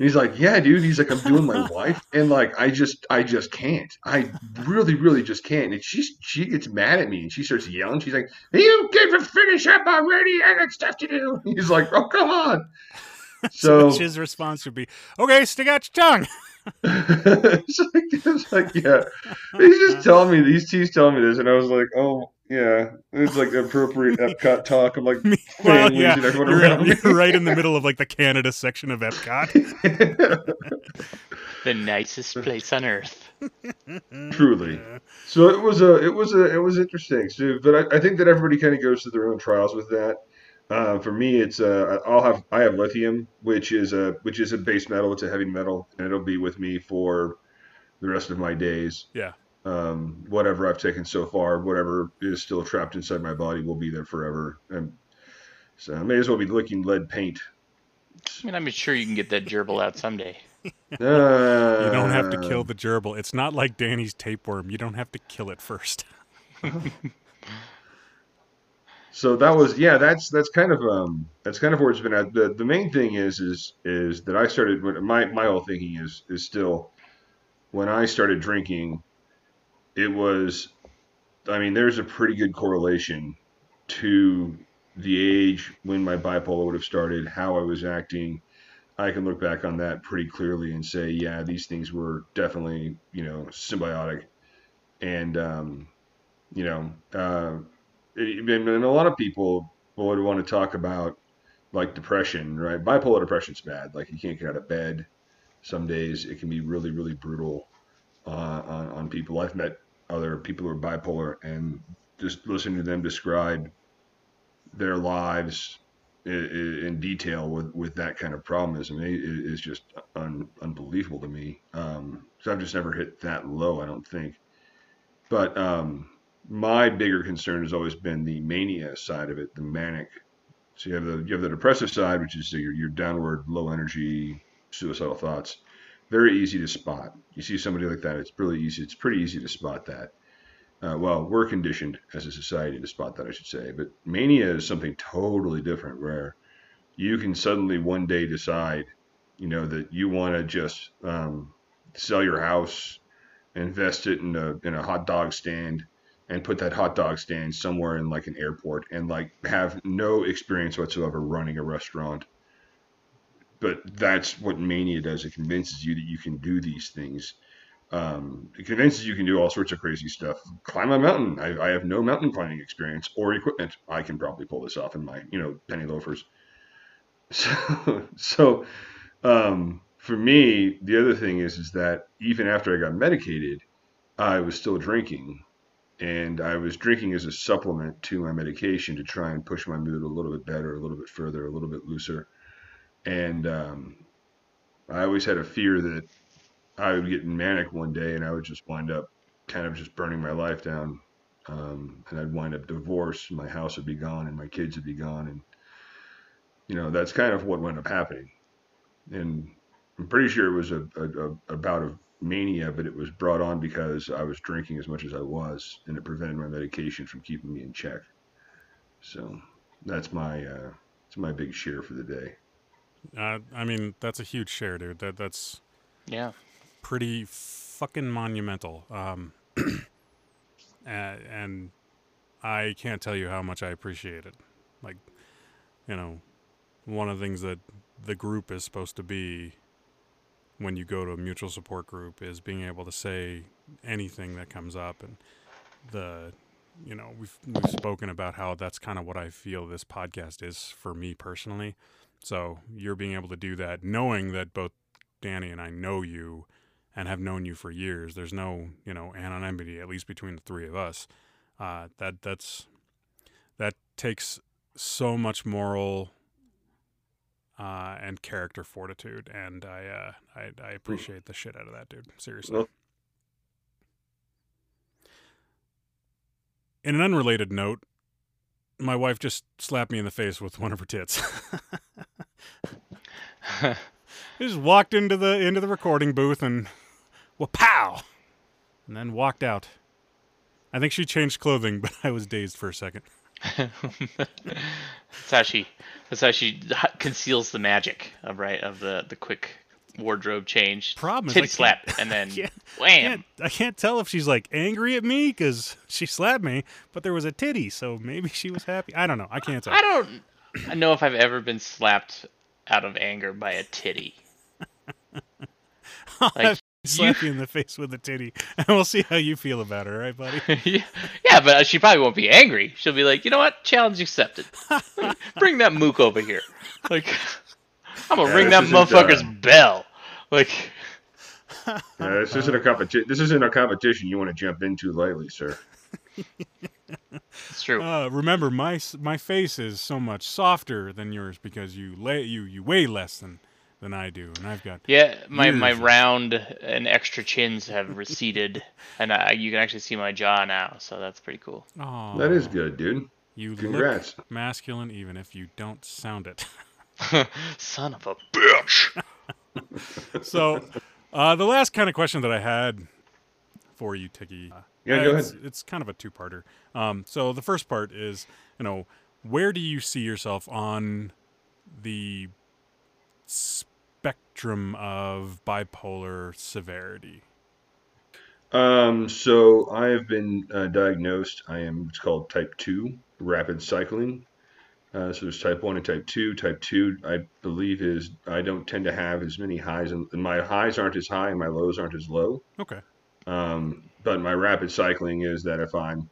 And he's like, yeah, dude. He's like, I'm doing my wife, and like, I just, I just can't. I really, really just can't. And she, she gets mad at me, and she starts yelling. She's like, you to finish up already. I got stuff to do. He's like, oh, come on. So, so his response would be, okay, stick out your tongue. it's, like, it's like, yeah. He's just telling me, these he's telling me this, and I was like, oh, yeah, it's like appropriate Epcot talk I'm like well, yeah. you're, around. You're right in the middle of like the Canada section of Epcot. the nicest place on earth. Truly. So it was a, it was a, it was interesting. So, but I, I think that everybody kind of goes through their own trials with that. Uh, for me, it's uh, I'll have I have lithium, which is a which is a base metal. It's a heavy metal, and it'll be with me for the rest of my days. Yeah um, whatever I've taken so far, whatever is still trapped inside my body will be there forever. And so I may as well be licking lead paint. I mean, I'm sure you can get that gerbil out someday. uh, you don't have to kill the gerbil. It's not like Danny's tapeworm. You don't have to kill it first. so that was yeah. That's that's kind of um that's kind of where it's been at. The the main thing is is is that I started my my whole thinking is is still when I started drinking it was, I mean, there's a pretty good correlation to the age when my bipolar would have started, how I was acting. I can look back on that pretty clearly and say, yeah, these things were definitely, you know, symbiotic. And, um, you know, uh, and a lot of people would want to talk about like depression, right? Bipolar depression's bad. Like you can't get out of bed. Some days it can be really, really brutal uh, on, on people. I've met other people who are bipolar and just listening to them describe their lives in, in detail with, with that kind of problem is, is just un, unbelievable to me. Um, so I've just never hit that low, I don't think. But um, my bigger concern has always been the mania side of it, the manic. So you have the you have the depressive side, which is your your downward, low energy, suicidal thoughts very easy to spot. You see somebody like that, it's really easy. It's pretty easy to spot that. Uh, well, we're conditioned as a society to spot that, I should say. But mania is something totally different, where you can suddenly one day decide, you know, that you want to just um, sell your house, invest it in a in a hot dog stand, and put that hot dog stand somewhere in like an airport, and like have no experience whatsoever running a restaurant but that's what mania does. It convinces you that you can do these things. Um, it convinces you can do all sorts of crazy stuff. Climb a mountain. I, I have no mountain climbing experience or equipment. I can probably pull this off in my, you know, penny loafers. So, so um, for me, the other thing is, is that even after I got medicated, I was still drinking, and I was drinking as a supplement to my medication to try and push my mood a little bit better, a little bit further, a little bit looser. And um, I always had a fear that I would get manic one day and I would just wind up kind of just burning my life down. Um, and I'd wind up divorced, my house would be gone, and my kids would be gone. And, you know, that's kind of what wound up happening. And I'm pretty sure it was a, a, a bout of mania, but it was brought on because I was drinking as much as I was, and it prevented my medication from keeping me in check. So that's my uh, that's my big share for the day. Uh, I mean, that's a huge share, dude. That that's Yeah. pretty fucking monumental. Um, and, and I can't tell you how much I appreciate it. Like, you know, one of the things that the group is supposed to be when you go to a mutual support group is being able to say anything that comes up and the you know we've we've spoken about how that's kind of what I feel this podcast is for me personally. So you're being able to do that knowing that both Danny and I know you and have known you for years. There's no, you know, anonymity at least between the three of us. Uh, that that's that takes so much moral uh, and character fortitude, and I, uh, I I appreciate the shit out of that, dude. Seriously. In an unrelated note, my wife just slapped me in the face with one of her tits. just walked into the into the recording booth and pow and then walked out i think she changed clothing but i was dazed for a second That's how she. That's how she conceals the magic of right of the the quick wardrobe change. Problem titty slap, and then I can't- I wham. can't, I can't tell if she's like angry at me because she slapped me but there was a titty so maybe she was happy i don't know i can't tell I don't I know if I've ever been slapped out of anger by a titty. Like slap you in the face with a titty and we'll see how you feel about it right, buddy yeah, but she probably won't be angry. She'll be like, you know what? Challenge accepted. Bring that mook over here. Like, I'm gonna Yeah, ring that motherfucker's uh, bell. Like, Yeah, this isn't a competition. This isn't a competition you want to jump into lightly, sir. It's true. uh, remember my my face is so much softer than yours because you lay you you weigh less than than i do and i've got Yeah, my, my years of- round and extra chins have receded, and I, you can actually see my jaw now, so that's pretty cool. oh That is good, dude. you Congrats. look masculine even if you don't sound it Son of a bitch. so uh, the last kind of question that I had for you, Tiki. uh, Yeah, go it's, ahead. It's kind of a two-parter. Um, so the first part is, you know, where do you see yourself on the spectrum of bipolar severity? Um, so I have been uh, diagnosed. I am what's called type two rapid cycling. Uh, so there's type one and type two. Type two, I believe, is I don't tend to have as many highs, and and my highs aren't as high, and my lows aren't as low. Okay. Um, but my rapid cycling is that if I'm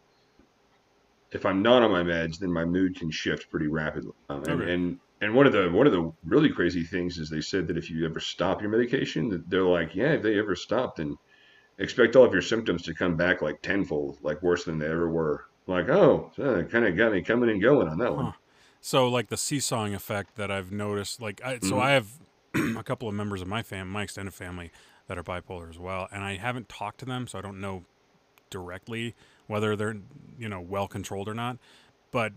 if I'm not on my meds, then my mood can shift pretty rapidly. Um, and, Okay. and and one of the one of the really crazy things is they said that if you ever stop your medication, that they're like, yeah, if they ever stop, then expect all of your symptoms to come back like tenfold, like worse than they ever were. Like, oh, so kind of got me coming and going on that one. So like the seesawing effect that I've noticed, like I, so Mhm. I have a couple of members of my fam, my extended family, that are bipolar as well, and I haven't talked to them, so I don't know directly whether they're you know well controlled or not. But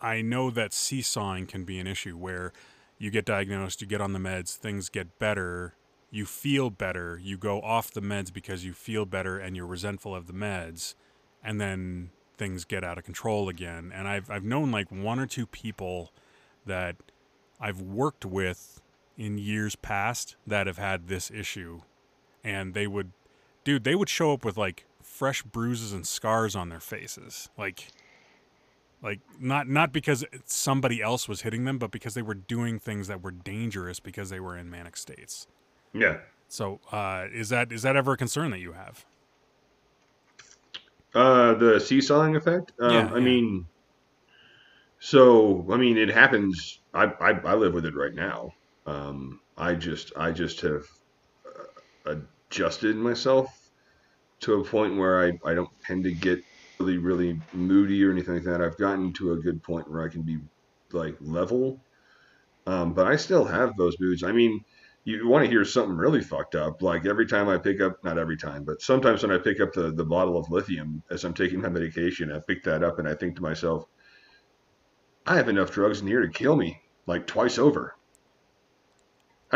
I know that seesawing can be an issue where you get diagnosed, you get on the meds, things get better, you feel better, you go off the meds because you feel better and you're resentful of the meds, and then things get out of control again. And I've I've known like one or two people that I've worked with in years past that have had this issue and they would dude, they would show up with like fresh bruises and scars on their faces. Like like not not because somebody else was hitting them, but because they were doing things that were dangerous because they were in manic states. Yeah, So uh, is that is that ever a concern that you have? Uh, the seesawing effect. Um, Yeah, I yeah. mean, so I mean, it happens. I, I I live with it right now. Um, I just I just have uh, adjusted myself to a point where I I don't tend to get really really moody or anything like that. I've gotten to a good point where I can be like level. Um, but I still have those moods. I mean, you want to hear something really fucked up. Like every time I pick up, not every time, but sometimes when I pick up the, the bottle of lithium as I'm taking my medication, I pick that up and I think to myself, I have enough drugs in here to kill me like twice over.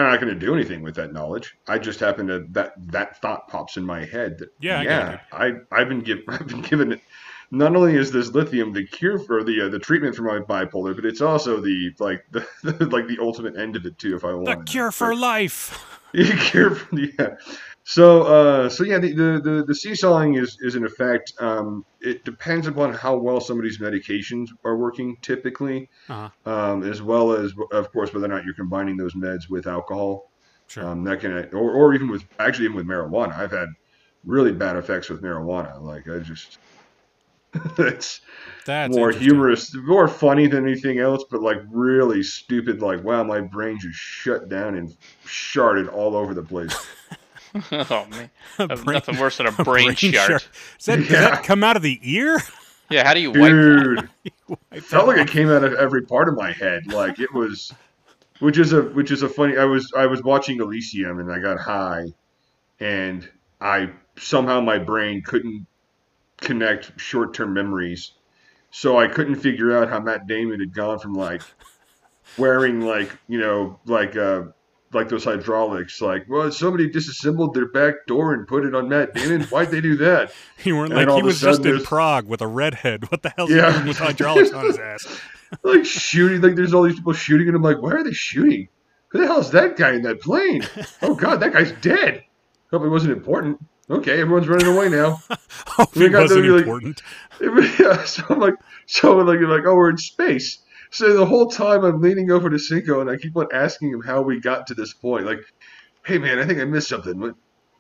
I'm not going to do anything with that knowledge. I just happen to that that thought pops in my head. That, Yeah, I yeah. I I've been given I've been given it. Not only is this lithium the cure for the uh, the treatment for my bipolar, but it's also the like the, like the ultimate end of it too. If I want The cure for life. you care for yeah. So uh, so yeah, the, the the the seesawing is is in effect. Um, it depends upon how well somebody's medications are working, typically, Uh-huh. um, as well as of course whether or not you're combining those meds with alcohol. Sure. Um, that can or or even with actually even with marijuana. I've had really bad effects with marijuana. Like I just. it's That's more humorous, more funny than anything else, but like really stupid. Like, wow, my brain just shut down and sharded all over the place. oh man, A brain- nothing worse than a a brain, shard. Does that, does that come out of the ear? Yeah, how do you wipe that? Dude, felt like it came out of every part of my head. Like it was, which is a which is a funny. I was I was watching Elysium and I got high, and I somehow my brain couldn't connect short term memories, so I couldn't figure out how Matt Damon had gone from like wearing like you know like uh like those hydraulics like well somebody disassembled their back door and put it on Matt Damon why'd they do that You weren't And like he was just in Prague with a redhead. What the hell's Yeah. he doing with hydraulics on his ass? like shooting like there's all these people shooting and I'm like why are they shooting who the hell is that guy in that plane oh god that guy's dead hope it wasn't important okay everyone's running away now Hope it wasn't the, like- important. yeah, so I'm like so like you're like oh we're in space so the whole time I'm leaning over to Cinco and I keep on asking him how we got to this point like hey man I think I missed something when,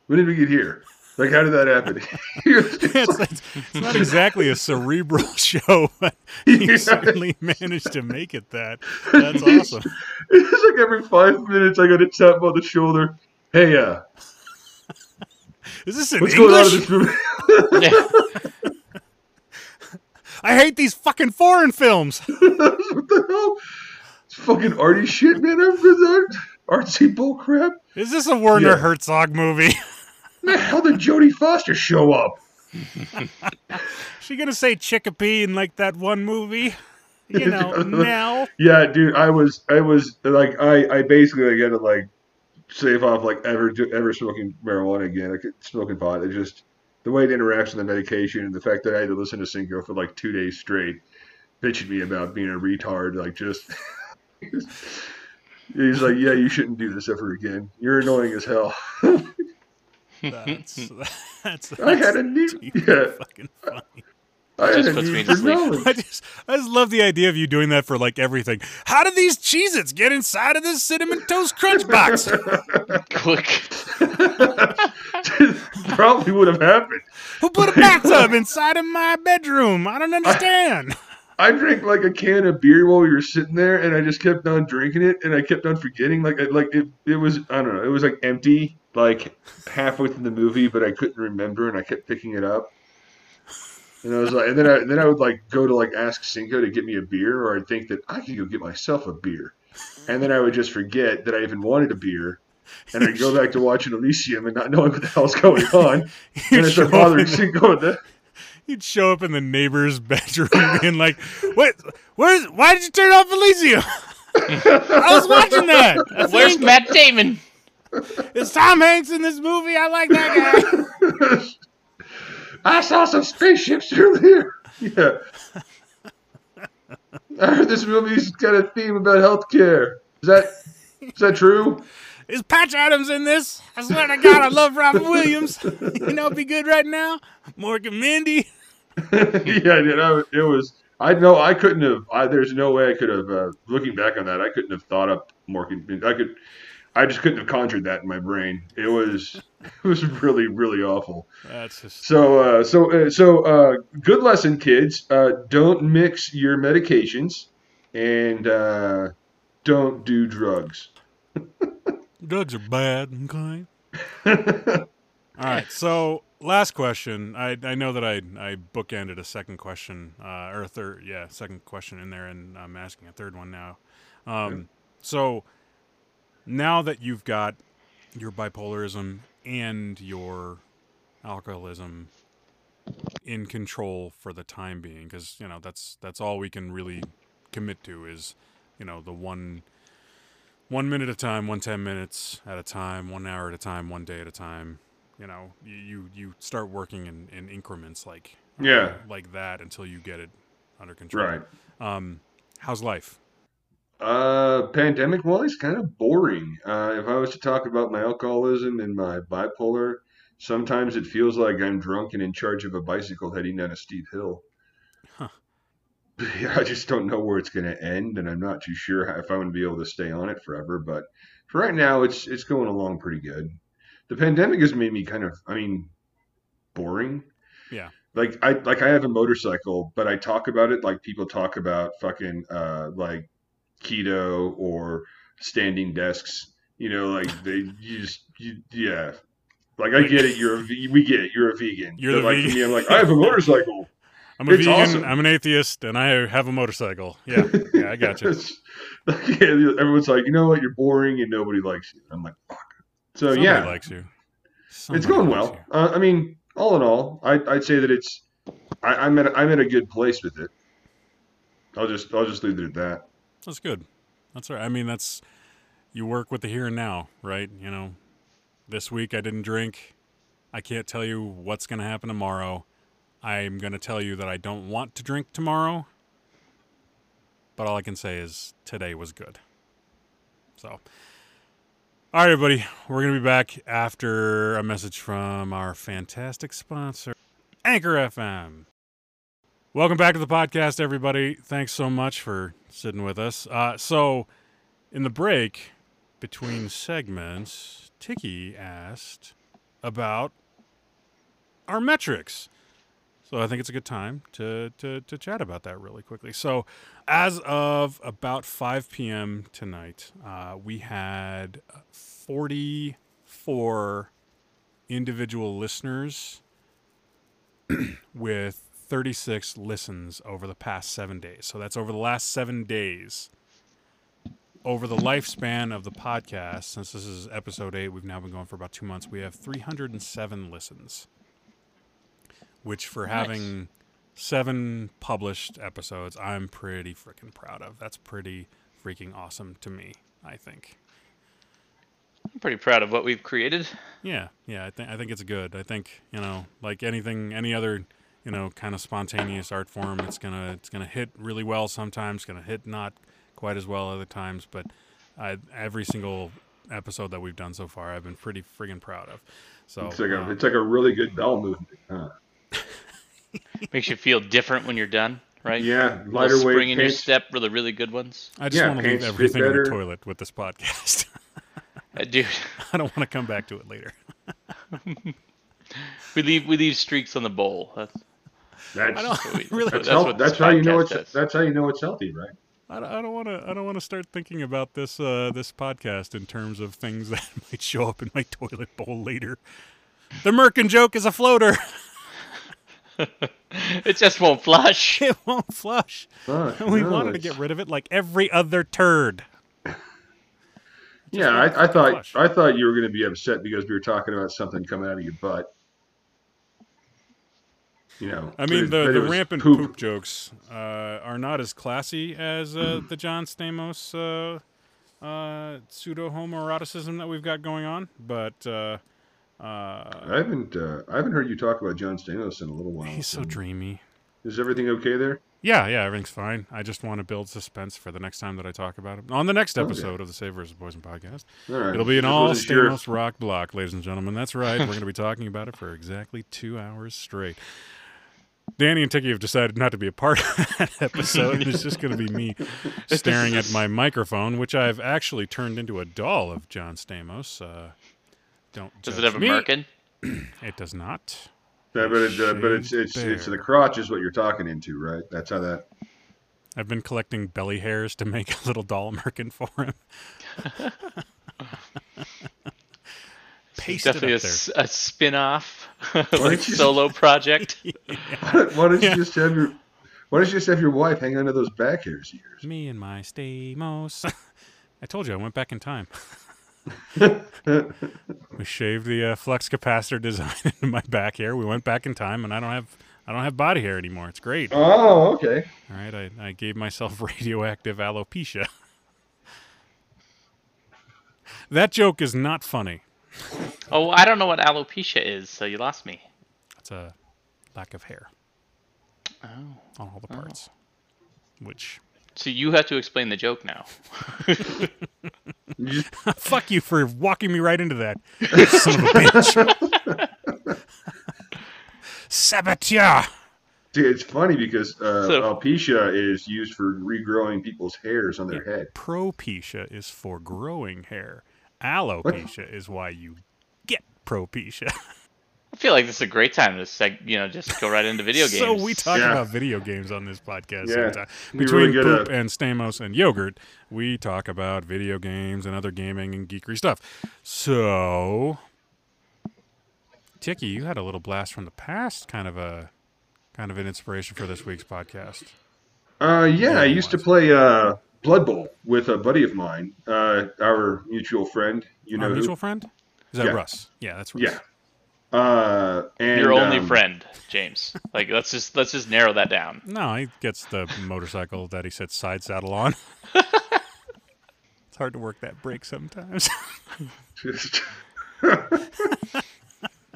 when did we get here like how did that happen He was just it's, like- it's, it's not exactly a cerebral show, but you Yeah. certainly managed to make it that. That's awesome. It's like every five minutes I got to tap on the shoulder. Hey, uh, Is this in what's going on in English? this movie? I hate these fucking foreign films. what the hell? It's fucking arty shit, man. I've been that artsy bullcrap. Is this a Werner Yeah. Herzog movie? Man, how did Jodie Foster show up? she gonna say chickabee in like that one movie? You know, now. Yeah, dude, I was, I was like, I, I basically like, had to like save off like ever, do- ever smoking marijuana again, like smoking pot. It just the way it interacts with the medication and the fact that I had to listen to Cinco for like two days straight, bitching me about being a retard, like just. He's like, yeah, you shouldn't do this ever again. You're annoying as hell. That's that's. that's I had a new, need, too yeah, fucking funny. I Just puts me to sleep. I just, I just love the idea of you doing that for like everything. How did these Cheez-Its get inside of this cinnamon toast crunch box? Quick. Probably would have happened. Who put a bathtub inside of my bedroom? I don't understand. I drank like a can of beer while we were sitting there, and I just kept on drinking it, and I kept on forgetting. Like, I- like it, it was, I don't know, it was like empty, like halfway through the movie, but I couldn't remember, and I kept picking it up. And I was like, and then I, then I would like go to like ask Cinco to get me a beer, or I'd think that I could go get myself a beer, and then I would just forget that I even wanted a beer, and I'd go back to watching Elysium and not knowing what the hell's going on, and You'd I show, start bothering the, Cinco with that. you'd show up in the neighbor's bedroom being like, "What? Where's? Why did you turn off Elysium? I was watching that. I Where's think Matt Damon? It's Tom Hanks in this movie. I like that guy." I saw some spaceships earlier. Yeah. I heard this movie's got a theme about healthcare. Is that is that true? Is Patch Adams in this? I swear to God, I love Robin Williams. you know, be good right now. Mork and Mindy. yeah, dude. I, it was. I know I couldn't have. I, there's no way I could have. Uh, looking back on that, I couldn't have thought up Morgan. I could. I just couldn't have conjured that in my brain. It was it was really really awful. That's just So uh, so uh, so uh, good lesson, kids. Uh, don't mix your medications, and uh, don't do drugs. drugs are bad. Okay. All right. So last question. I I know that I I bookended a second question, uh, or a third, yeah, second question in there, and I'm asking a third one now. Um, so now that you've got your bipolarism and your alcoholism in control for the time being, because you know that's that's all we can really commit to is you know the one one minute at a time, one ten minutes at a time, one hour at a time, one day at a time. You know, you you, you start working in, in increments like Yeah. like that until you get it under control. Right. Um, how's life? Uh, pandemic wise, kind of boring. Uh, if I was to talk about my alcoholism and my bipolar, sometimes it feels like I'm drunk and in charge of a bicycle heading down a steep hill. Huh. I just don't know where it's going to end, and I'm not too sure if I'm going to be able to stay on it forever. But for right now, it's it's going along pretty good. The pandemic has made me kind of, I mean, boring. Yeah. Like I like I have a motorcycle, but I talk about it like people talk about fucking uh like keto or standing desks. You know, like they you just you, yeah. Like I get it. You're a we get it. You're a vegan. You're But, the like vegan. me, I'm like I have a motorcycle. I'm a It's vegan. awesome. I'm an atheist, and I have a motorcycle. Yeah, yeah, I got you. Yeah, everyone's like, you know what? You're boring and nobody likes you. I'm like, fuck. So Somebody yeah, likes you. it's going well. Uh, I mean, all in all, I, I'd say that it's I, I'm at a, I'm at a good place with it. I'll just I'll just leave it at that. That's good. That's all right. I mean, that's you work with the here and now, right? You know, this week I didn't drink. I can't tell you what's going to happen tomorrow. I'm going to tell you that I don't want to drink tomorrow. But all I can say is today was good. So, all right, everybody, we're going to be back after a message from our fantastic sponsor, Anchor FM. Welcome back to the podcast, everybody. Thanks so much for sitting with us. Uh, so, in the break between segments, Tiki asked about our metrics. So I think it's a good time to, to, to chat about that really quickly. So, as of about 5 p.m. tonight, uh, we had 44 individual listeners with 36 listens over the past seven days. So that's over the last seven days. Over the lifespan of the podcast, since this is episode eight, we've now been going for about two months. We have 307 listens, which for Nice. having seven published episodes, I'm pretty freaking proud of. That's pretty freaking awesome to me, I think. I'm pretty proud of what we've created. Yeah, yeah, I think I think it's good. I think you know, like anything, any other, you know, kind of spontaneous art form, it's gonna it's gonna hit really well sometimes, gonna hit not quite as well other times. But I, every single episode that we've done so far, I've been pretty friggin' proud of. So It's like a um, it's like a really good bell movement. Huh? Makes you feel different when you're done, right? Yeah, Little lighter weight spring in your pants. step, really, really good ones. I just yeah, want to leave everything in the toilet with this podcast. Uh, dude, I don't want to come back to it later. we leave we leave streaks on the bowl. That's, That's I don't really. that's, That's what that's how you know it's does. that's how you know it's healthy, right? I don't- want to. I don't want to start thinking about this uh, this podcast in terms of things that might show up in my toilet bowl later. The Merkin joke is a floater. it just won't flush. it won't flush. Fuck, we no, wanted to get rid of it like every other turd. Yeah, I, I thought flush. I thought you were going to be upset because we were talking about something coming out of your butt. You know, I mean, the, the rampant poop, jokes uh, are not as classy as uh, the John Stamos uh, uh, pseudo homoeroticism that we've got going on, but uh, uh, I haven't uh, I haven't heard you talk about John Stamos in a little while. he's so dreamy. Is everything okay there? Yeah, yeah, everything's fine. I just want to build suspense for the next time that I talk about it. On the next Okay. episode of the Save versus Poison podcast. All right. It'll be an all sure Stamos rock block, ladies and gentlemen. That's right. We're going to be talking about it for exactly two hours straight. Danny and Tiki have decided not to be a part of that episode. It's just going to be me staring at my microphone, which I've actually turned into a doll of John Stamos. Uh, don't Does it judge have a merkin? It does not. Yeah, but it, uh, but it's it's it's the crotch is what you're talking into, right? That's how that. I've been collecting belly hairs to make a little doll merkin for him. Paste it Definitely a, up there. s- a spin-off, like don't you- solo project. Why don't you Yeah. just have your Why don't you just have your wife hang onto those back hairs of yours? Me and my Stamos. I told you I went back in time. we shaved the uh, flux capacitor design into my back hair. We went back in time, and I don't have I don't have body hair anymore. It's great. Oh, okay. All right, I, I gave myself radioactive alopecia. that joke is not funny. Oh, I don't know what alopecia is, so you lost me. It's a lack of hair Oh. on all the parts, which So you have to explain the joke now. Fuck you for walking me right into that, you son of a bitch. Saboteur. see, it's funny because uh, So- alopecia is used for regrowing people's hairs on their head. Propecia is for growing hair. Alopecia is why you get propecia. I feel like this is a great time to seg- you know, just go right into video games. so we talk Yeah. about video games on this podcast. Yeah. sometimes. Between really poop a- and Stamos and yogurt, we talk about video games and other gaming and geekery stuff. So, Tiki, you had a little blast from the past, kind of a kind of an inspiration for this week's podcast. Uh, yeah, I used to play uh, Blood Bowl with a buddy of mine, uh, our mutual friend. You know Our who? mutual friend is that Yeah. Russ? Yeah, that's Russ. Yeah. Uh, and Your only um, friend, James. Like let's just let's just narrow that down. No, he gets the motorcycle that he sits side saddle on. it's hard to work that brake sometimes. Just,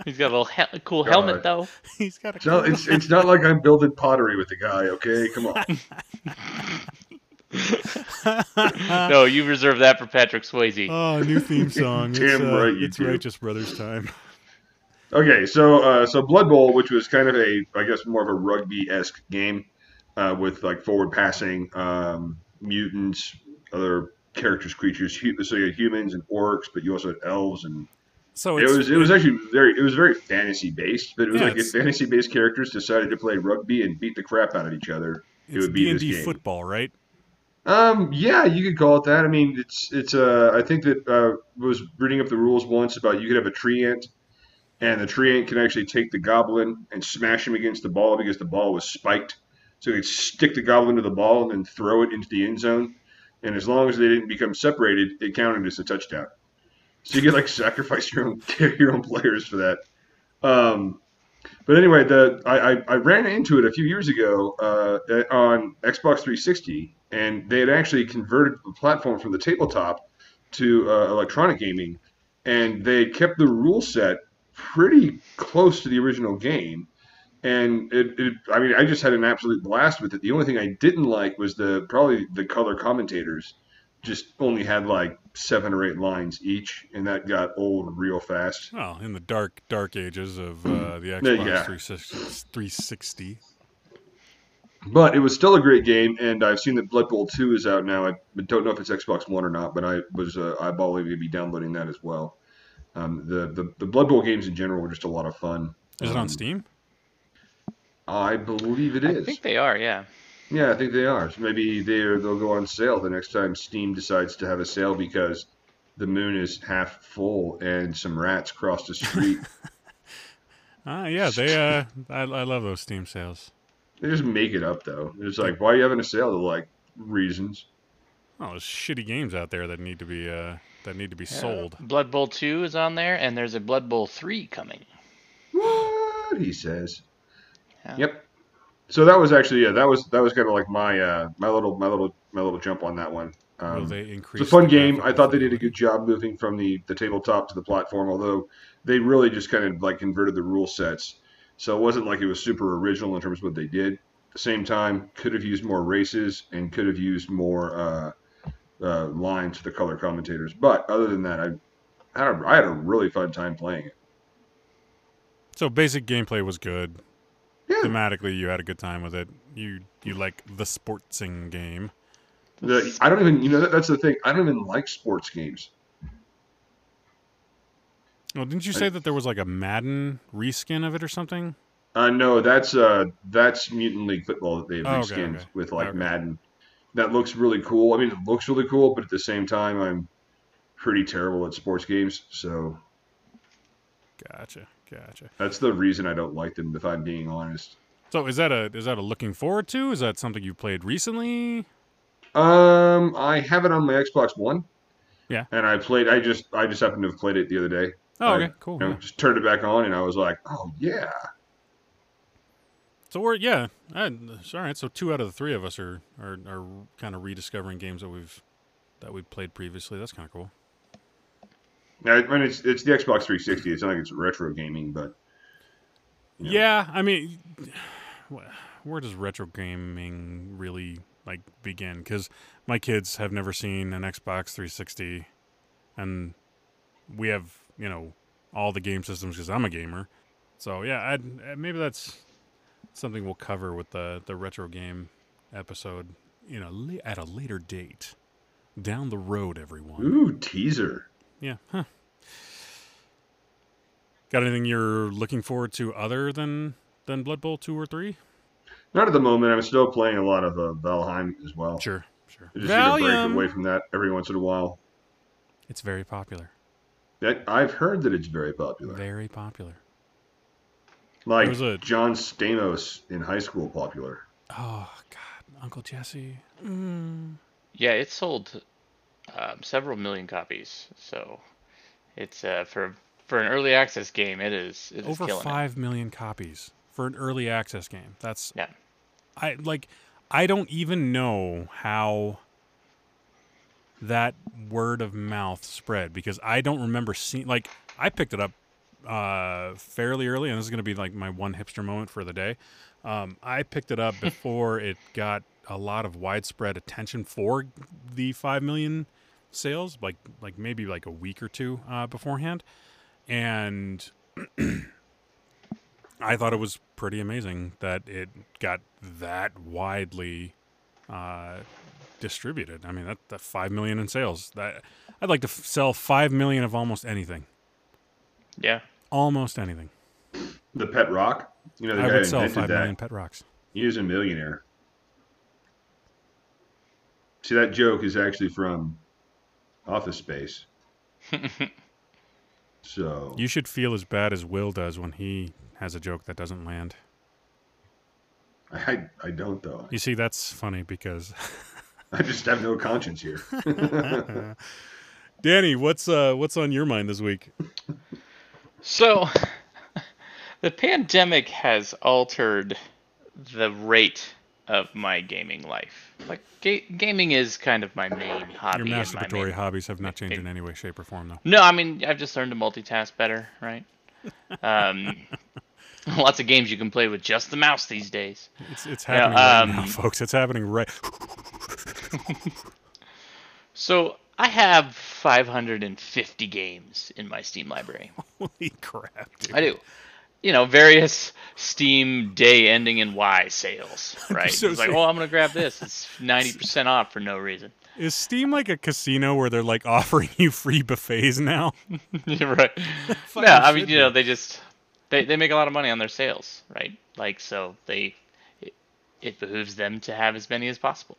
He's got a little he- cool God. helmet though. He's got a no, it's it's not like I'm building pottery with the guy. Okay, come on. no, you reserve that for Patrick Swayze. oh, new theme song. Damn it's, uh, right you it's do. Righteous Brothers time. Okay, so uh, so Blood Bowl, which was kind of a, I guess, more of a rugby esque game uh, with like forward passing, um, mutants, other characters, creatures. So you had humans and orcs, but you also had elves, and So it was it was actually very it was very fantasy based. But it was Yeah, like if fantasy based characters decided to play rugby and beat the crap out of each other, it would be D and this game. football, right? Um, yeah, you could call it that. I mean, it's it's. Uh, I think that uh, was reading up the rules once about you could have a tree ant, and the tree ant can actually take the goblin and smash him against the ball because the ball was spiked. So could stick the goblin to the ball and then throw it into the end zone, and as long as they didn't become separated, it counted as a touchdown. So you could like sacrifice your own your own players for that. Um, but anyway, the I, I, I ran into it a few years ago uh, on Xbox 360, and they had actually converted the platform from the tabletop to uh, electronic gaming, and they kept the rule set pretty close to the original game. And it, it, I mean, I just had an absolute blast with it. The only thing I didn't like was the probably the color commentators just only had like seven or eight lines each, and that got old real fast. Well, in the dark, dark ages of uh, the Xbox yeah. 360, 360. But it was still a great game, and I've seen that Blood Bowl 2 is out now. I don't know if it's Xbox One or not, but I was uh, eyeballing to be downloading that as well. Um, the, the the Blood Bowl games in general were just a lot of fun. Is it on Um, Steam? I believe it is. I think they are, yeah. Yeah, I think they are. So maybe they they'll go on sale the next time Steam decides to have a sale because the moon is half full and some rats crossed the street. Ah, yeah, they. Uh, I, I love those Steam sales. they just make it up though. It's like, why are you having a sale? They're like reasons. Oh, there's shitty games out there that need to be uh, that need to be sold. Blood Bowl 2 is on there, and there's a Blood Bowl 3 coming. What he says. Yeah. Yep. So that was actually yeah that was that was kind of like my uh my little my little my little jump on that one. Um, they it's a fun game. I thought they did a good job moving from the the tabletop to the platform, although they really just kind of like converted the rule sets. So it wasn't like it was super original in terms of what they did. At the same time, could have used more races and could have used more uh, uh, lines to the color commentators. But other than that, I had a, I had a really fun time playing it. So basic gameplay was good. Thematically you had a good time with it. You you like the sportsing game. The, I don't even, you know, that, that's the thing. I don't even like sports games. Well, didn't you say that there was like a Madden reskin of it or something? Uh, no, that's uh, that's Mutant League Football that they've Oh, okay, reskinned okay. with like Okay. Madden. That looks really cool. I mean, it looks really cool, but at the same time, I'm pretty terrible at sports games. So Gotcha, gotcha. that's the reason I don't like them. If I'm being honest. So is that a is that a looking forward to? Is that something you've played recently? Um, I have it on my Xbox One. Yeah. And I played. I just I just happened to have played it the other day. Oh, I, okay, cool. You know, yeah. just turned it back on, and I was like, oh yeah. So we're yeah, I, all right. So two out of the three of us are are, are kind of rediscovering games that we've that we played previously. That's kind of cool. I mean, it's it's the Xbox 360. It's not like it's retro gaming, but Yeah. Yeah, I mean, where does retro gaming really like begin? Because my kids have never seen an Xbox 360, and we have you know all the game systems because I'm a gamer. So yeah, I'd, uh, maybe that's something we'll cover with the the retro game episode. You know, at a later date, down the road, everyone. ooh, teaser. Yeah. Huh. Got anything you're looking forward to other than than Blood Bowl two or three? Not at the moment. I'm still playing a lot of uh, Valheim as well. Sure, sure. I just need a break away from that every once in a while. It's very popular. That, I've heard that it's very popular. Very popular. Like There's a- John Stamos in high school popular. Oh God, Uncle Jesse. Mm. Yeah, it sold um, several million copies. So it's uh, for for an early access game. It is it is Over killing five million copies for an early access game. That's. Yeah. I like. I don't even know how that word of mouth spread because I don't remember seeing. Like I picked it up uh, fairly early, and this is going to be like my one hipster moment for the day. Um, I picked it up before it got a lot of widespread attention for the five million sales, like like maybe like a week or two uh, beforehand, and I thought it was pretty amazing that it got that widely uh, distributed. I mean, that, that five million in sales. That I'd like to f- sell five million of almost anything. Yeah. Almost anything. The Pet Rock. You know, the I guy would sell invented five that. million pet rocks. He is a millionaire. See, that joke is actually from Office Space. So You should feel as bad as Will does when he has a joke that doesn't land. I I don't though. You see, that's funny because I just have no conscience here. Danny, what's uh what's on your mind this week? So, the pandemic has altered the rate of my gaming life. Like, ga- gaming is kind of my main hobby. Your masturbatory main- hobbies have not changed in any way, shape, or form, though. No, I mean, I've just learned to multitask better, right? Um, lots of games you can play with just the mouse these days. It's it's Yeah, happening right now, um, folks. It's happening right. So, I have 550 games in my Steam library. Holy crap, dude! I do. You know, various Steam day ending in Y sales, right? so it's like, oh, I'm gonna grab this. It's 90% off for no reason. Is Steam like a casino where they're like offering you free buffets now? You're right. no, I mean, you know, they just they they make a lot of money on their sales, right? Like, so they it, it behooves them to have as many as possible.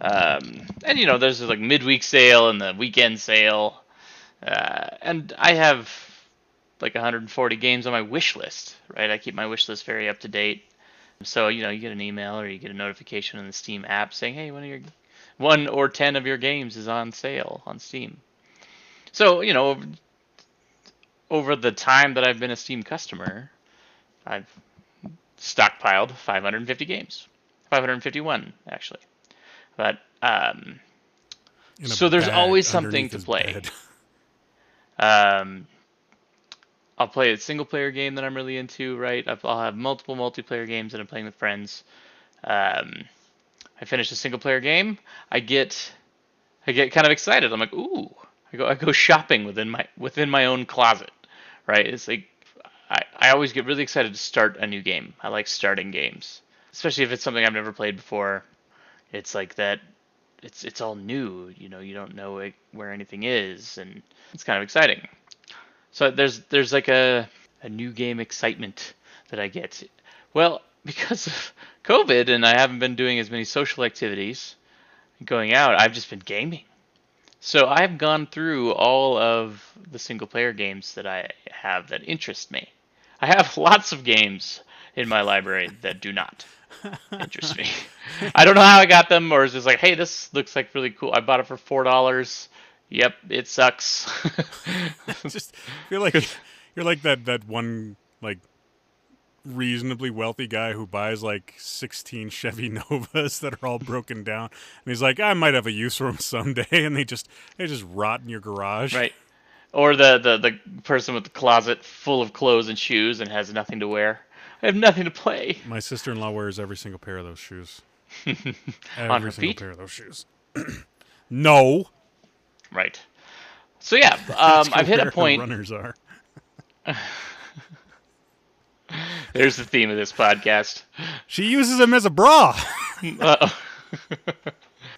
Um, and you know, there's like midweek sale and the weekend sale, uh, and I have like 140 games on my wish list, right? I keep my wish list very up to date. So you know, you get an email or you get a notification on the Steam app saying, "Hey, one of your one or ten of your games is on sale on Steam." So you know, over, the time that I've been a Steam customer, I've stockpiled 550 games, 551 actually. But um, So there's always something to play. Um, I'll play a single player game that I'm really into, right? I'll have multiple multiplayer games that I'm playing with friends. Um, I finish a single player game, I get I get kind of excited. I'm like, ooh, I go I go shopping within my within my own closet, right? It's like I I always get really excited to start a new game. I like starting games, especially if it's something I've never played before. It's like that. It's it's all new. You know, you don't know it, where anything is, and it's kind of exciting. So there's there's like a a new game excitement that I get. Well, because of COVID and I haven't been doing as many social activities, going out, I've just been gaming. So I've gone through all of the single player games that I have that interest me. I have lots of games in my library that do not interest me. I don't know how I got them, or is just like, hey, this looks like really cool. I bought it for four dollars. Yep, it sucks. just feel like you're like that that one like reasonably wealthy guy who buys like 16 Chevy Novas that are all broken down and he's like I might have a use for them someday and they just they just rot in your garage. Right. Or the, the the person with the closet full of clothes and shoes and has nothing to wear. I have nothing to play. My sister-in-law wears every single pair of those shoes. every On her single pair of those shoes. no. Right. So yeah, um, I've hit a point. Runners are. There's the theme of this podcast. She uses them as a bra.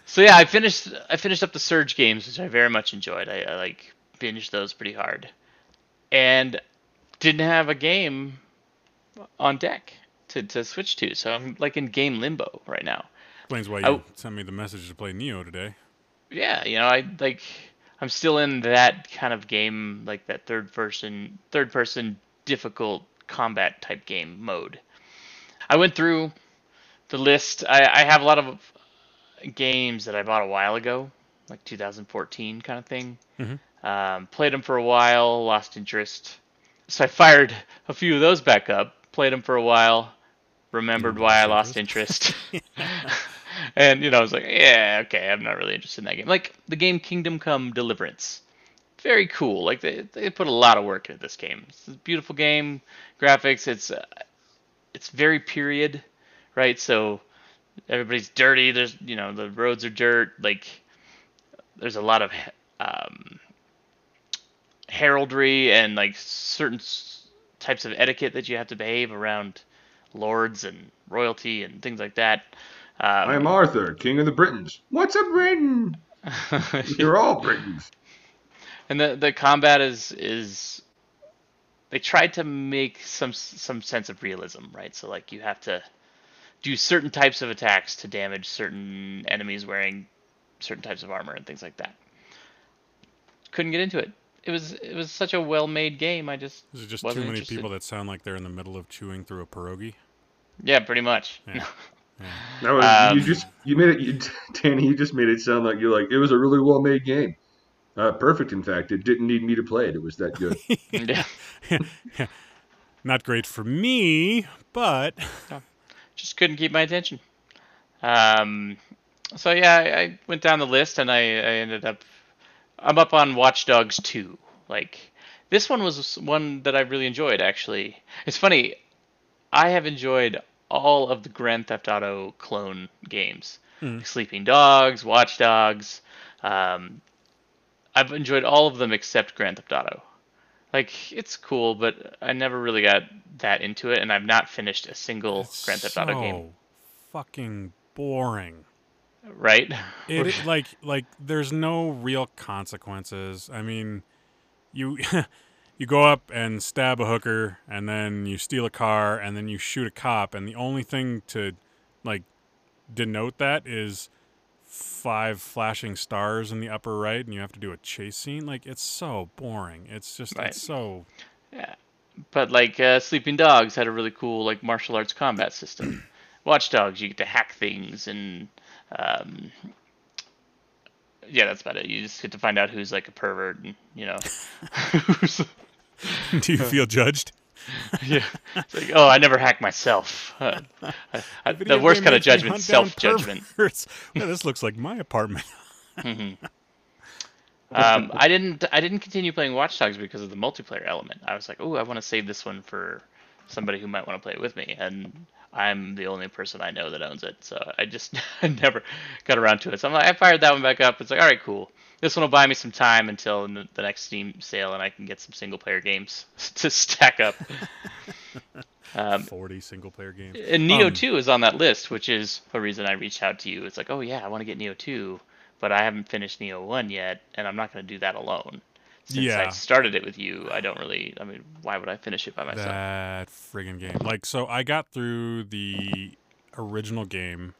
So yeah, I finished I finished up the Surge games, which I very much enjoyed. I, I like binged those pretty hard, and didn't have a game on deck to, to switch to. So I'm like in game limbo right now. Explains why you Oh. sent me the message to play Nioh today. Yeah, you know, I like I'm still in that kind of game, like that third person third person difficult combat type game mode. I went through the list. I, I have a lot of games that I bought a while ago, like 2014 kind of thing. Mhm. Um, played them for a while, lost interest. So I fired a few of those back up, played them for a while, remembered why I lost interest. and you know, I was like, yeah, okay, I'm not really interested in that game. Like the game Kingdom Come Deliverance, very cool. Like they they put a lot of work into this game. It's a beautiful game, graphics. It's uh, it's very period, right? So everybody's dirty. There's you know the roads are dirt. Like there's a lot of um, heraldry and like certain types of etiquette that you have to behave around lords and royalty and things like that. Um, I'm Arthur, King of the Britons. What's a Britain? You're all Britons. and the the combat is is they tried to make some some sense of realism, right? So like you have to do certain types of attacks to damage certain enemies wearing certain types of armor and things like that. Couldn't get into it. It was it was such a well-made game. I just Is it just Wasn't too many interested. people that sound like they're in the middle of chewing through a pierogi? yeah, pretty much. Yeah. That was Um, you just you made it, you, Danny. You just made it sound like you're like it was a really well made game. Uh, perfect, in fact. It didn't need me to play it. It was that good. yeah. Not great for me, but just couldn't keep my attention. Um, so yeah, I, I went down the list and I, I ended up, I'm up on Watch Dogs 2. Like, this one was one that I really enjoyed, actually. It's funny, I have enjoyed all of the Grand Theft Auto clone games. Mm. Sleeping Dogs, Watch Dogs. Um, I've enjoyed all of them except Grand Theft Auto. Like, it's cool, but I never really got that into it, and I've not finished a single it's Grand Theft so Auto game. fucking boring. Right? It, it- like like there's no real consequences. I mean, you you go up and stab a hooker and then you steal a car and then you shoot a cop and the only thing to like denote that is five flashing stars in the upper right and you have to do a chase scene. Like it's so boring. It's just Right. it's so Yeah. But like uh, Sleeping Dogs had a really cool like martial arts combat system. Watch Dogs, you get to hack things and um, yeah, that's about it. You just get to find out who's like a pervert and you know who's Do you feel judged? yeah. It's like, oh, I never hack myself. Uh, I, the worst kind of judgment, down self judgment. Well, this looks like my apartment. Um, I didn't. I didn't continue playing Watch Dogs because of the multiplayer element. I was like, oh, I want to save this one for somebody who might want to play it with me. And I'm the only person I know that owns it, so I just I never got around to it. So I'm like, I fired that one back up. It's like, all right, cool. This one will buy me some time until the the next Steam sale, and I can get some single player games to stack up. um, Forty single player games. and Nioh Um, 2 is on that list, which is a reason I reached out to you. It's like, oh yeah, I want to get Nioh 2, but I haven't finished Nioh 1 yet, and I'm not going to do that alone. Since Yeah. I started it with you, I don't really. I mean, why would I finish it by myself? That friggin' game. Like, so I got through the original game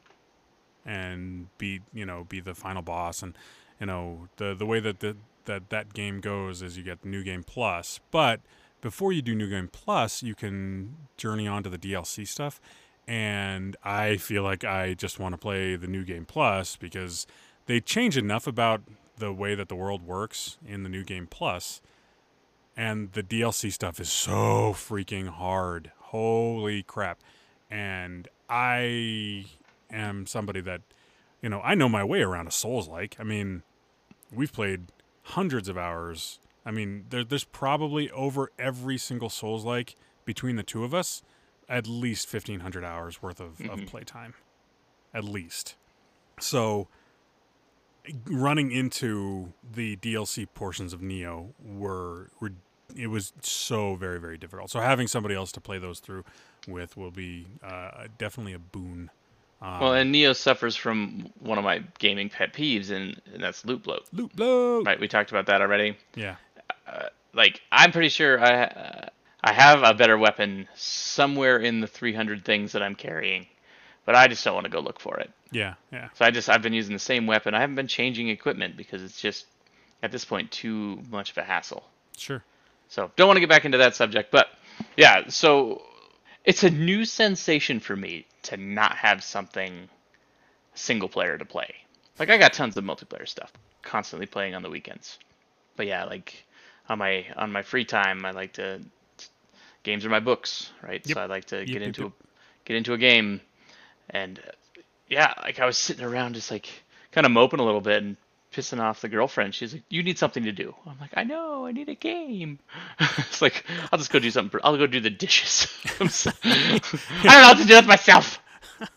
and beat, you know, be the final boss, and you know, the the way that the that that game goes is you get new game plus, but before you do new game plus, you can journey on to the DLC stuff. And I feel like I just want to play the new game plus because they change enough about the way that the world works in the new game plus and the DLC stuff is so freaking hard. Holy crap. And I am somebody that, you know, I know my way around a Souls like. I mean, we've played hundreds of hours. I mean, there, there's probably over every single Souls like between the two of us, at least 1,500 hours worth of, of Mhm. playtime. At least. So running into the DLC portions of Nioh were, were it was so very very difficult. So having somebody else to play those through with will be uh, definitely a boon. Um, well, and Nioh suffers from one of my gaming pet peeves, and, and that's loot bloat. loot bloat. Right, we talked about that already. Yeah, Like, I'm pretty sure I uh, I have a better weapon somewhere in the 300 things that I'm carrying, but I just don't want to go look for it. yeah, yeah. So I just I've been using the same weapon. I haven't been changing equipment because it's just at this point too much of a hassle. Sure. So don't want to get back into that subject, but yeah, so it's a new sensation for me to not have something single player to play. Like I got tons of multiplayer stuff constantly playing on the weekends. But yeah, like on my on my free time I like to games are my books, right? Yep. So I like to Yep, get into yep. a get into a game and yeah, like I was sitting around just like kind of moping a little bit and pissing off the girlfriend. She's like, "You need something to do." I'm like, "I know, I need a game." it's like I'll just go do something. I'll go do the dishes. So- I don't know how to do that myself.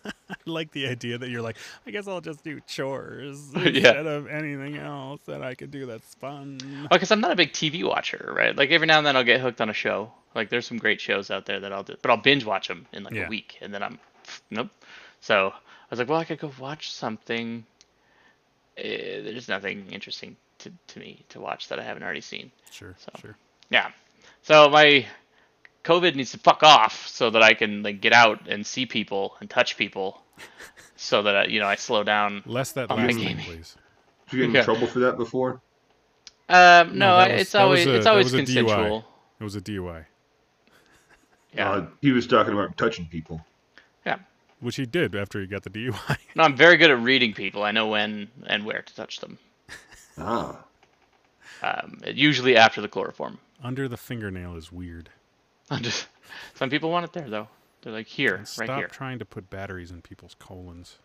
I like the idea that you're like, I guess I'll just do chores Yeah. instead of anything else that I could do that's fun. Because I'm not a big TV watcher, right? Like every now and then I'll get hooked on a show. Like there's some great shows out there that I'll do, but I'll binge watch them in like Yeah. a week, and then I'm nope. So I was like, well, I could go watch something. Eh, there's nothing interesting to, to me to watch that I haven't already seen. Sure, So. sure. Yeah. So my COVID needs to fuck off so that I can like get out and see people and touch people, so that I, you know I slow down. Less that On last thing, please. Did you get in Yeah. trouble for that before? Um, No, no, that was- it's always a- it's always was DUI. consensual. It was a DUI, Yeah. Uh, he was talking about touching people. yeah. Which he did after he got the DUI. No, I'm very good at reading people. I know when and where to touch them. Ah. Um, usually after the chloroform. Under the fingernail is weird. I'm just, some people want it there though. They're like here, And stop right here. trying to put batteries in people's colons.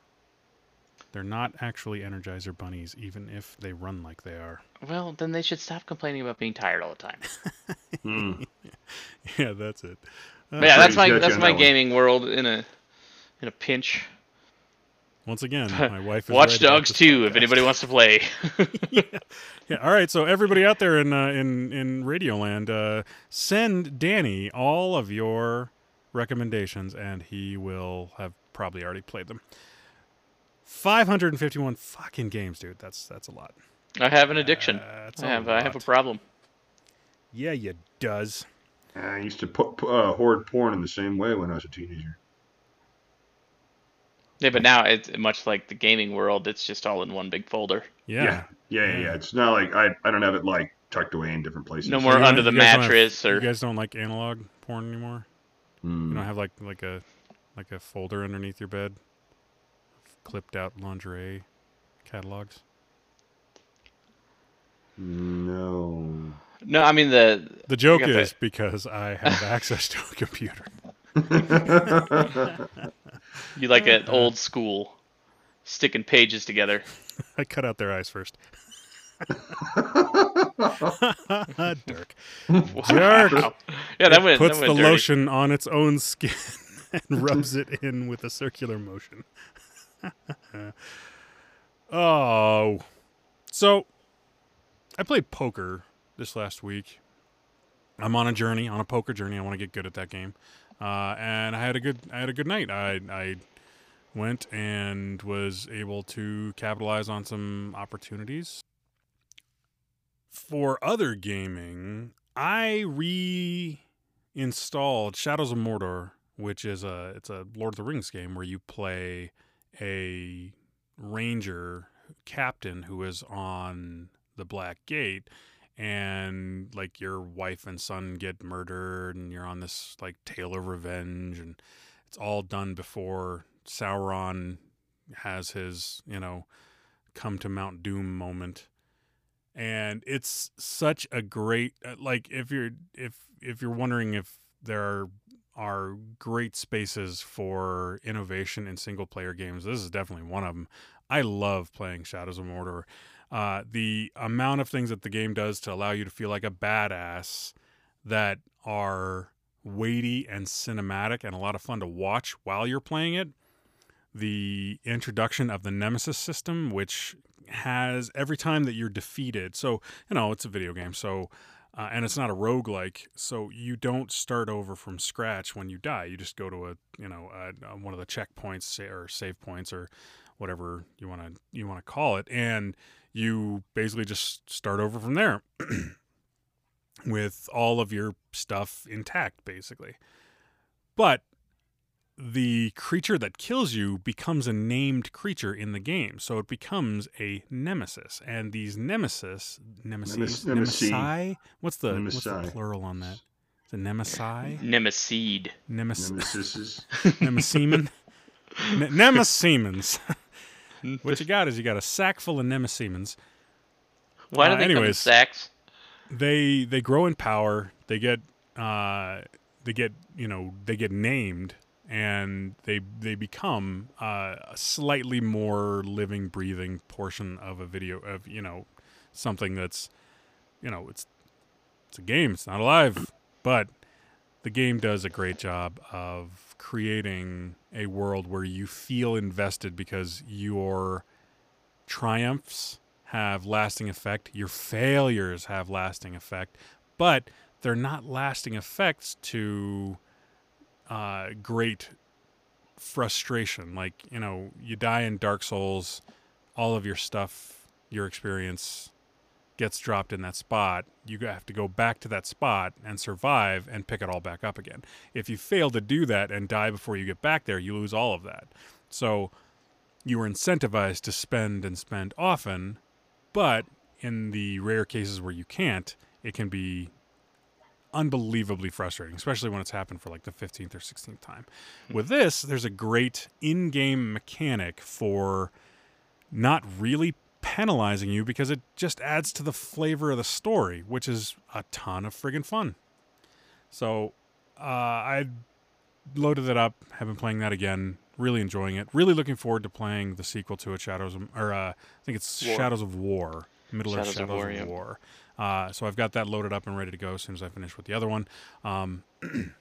They're not actually Energizer bunnies, even if they run like they are. Well, then they should stop complaining about being tired all the time. Hmm. Yeah, that's it. But yeah, that's my that's my that one. gaming world in a in a pinch. Once again, my wife is Watch Dogs this 2 if anybody wants to play. Yeah, all right. So everybody out there in uh, in in Radioland, uh, send Danny all of your recommendations, and he will have probably already played them. Five hundred and fifty-one fucking games, dude. That's that's a lot. I have an addiction. That's I a have I have a problem. Yeah, you does. I used to put uh, hoard porn in the same way when I was a teenager. Yeah, but now it's much like the gaming world. It's just all in one big folder. Yeah. Yeah. Yeah, yeah, yeah. It's not like I, I don't have it like tucked away in different places. No more don't- under the you have- mattress or You guys don't like analog porn anymore. You Hmm. don't have like like a like a folder underneath your bed, clipped out lingerie catalogs. No. no. I mean the The joke is that. because I have access to a computer. you like an uh-huh. old school sticking pages together. I cut out their eyes first. Dirk. Jerk. Wow. Yeah, that went puts that the dirty. lotion on its own skin. and rubs it in with a circular motion. oh, so I played poker this last week. I'm on a journey, on a poker journey. I want to get good at that game, uh, and I had a good, I had a good night. I, I went and was able to capitalize on some opportunities. For other gaming, I reinstalled Shadows of Mordor, which is a it's a Lord of the Rings game where you play a ranger captain who is on the Black Gate and like your wife and son get murdered and you're on this like tale of revenge and it's all done before Sauron has his, you know, come to Mount Doom moment. And it's such a great uh, like if you're if if you're wondering if there are are great spaces for innovation in single player games. This is definitely one of them. I love playing Shadows of Mordor. Uh, the amount of things that the game does to allow you to feel like a badass that are weighty and cinematic and a lot of fun to watch while you're playing it. The introduction of the Nemesis system, which has every time that you're defeated. So, you know, it's a video game. So, uh, and it's not a roguelike so you don't start over from scratch when you die you just go to a you know a, a one of the checkpoints or save points or whatever you want to you want to call it and you basically just start over from there with all of your stuff intact basically but the creature that kills you becomes a named creature in the game. So it becomes a nemesis. And these nemesis, nemesis, Nemes- nemesi, what's the, what's the plural on that? The nemesi? Nemeseed. Nemes, Nemesis. nemesemen? Ne- nemesemens. what you got is you got a sack full of nemesemens. Why do Uh, they come in anyways. sacks? they they grow in power they get uh they get you know they get named and they they become uh, a slightly more living breathing portion of a video of you know something that's you know it's it's a game it's not alive but the game does a great job of creating a world where you feel invested because your triumphs have lasting effect, your failures have lasting effect, but they're not lasting effects to uh, great frustration. Like, you know, you die in Dark Souls, all of your stuff, your experience gets dropped in that spot. You have to go back to that spot and survive and pick it all back up again. If you fail to do that and die before you get back there, you lose all of that. So you are incentivized to spend and spend often, but in the rare cases where you can't, it can be unbelievably frustrating, especially when it's happened for like the 15th or 16th time. Hmm. With this, there's a great in game mechanic for not really penalizing you because it just adds to the flavor of the story, which is a ton of friggin' fun. So uh, I loaded it up, have been playing that again, really enjoying it. Really looking forward to playing the sequel to it, Shadows of, or uh, I think it's War. Shadows of War, Middle Earth Shadows of War, of yeah. War. Uh, so I've got that loaded up and ready to go as soon as I finish with the other one. Um,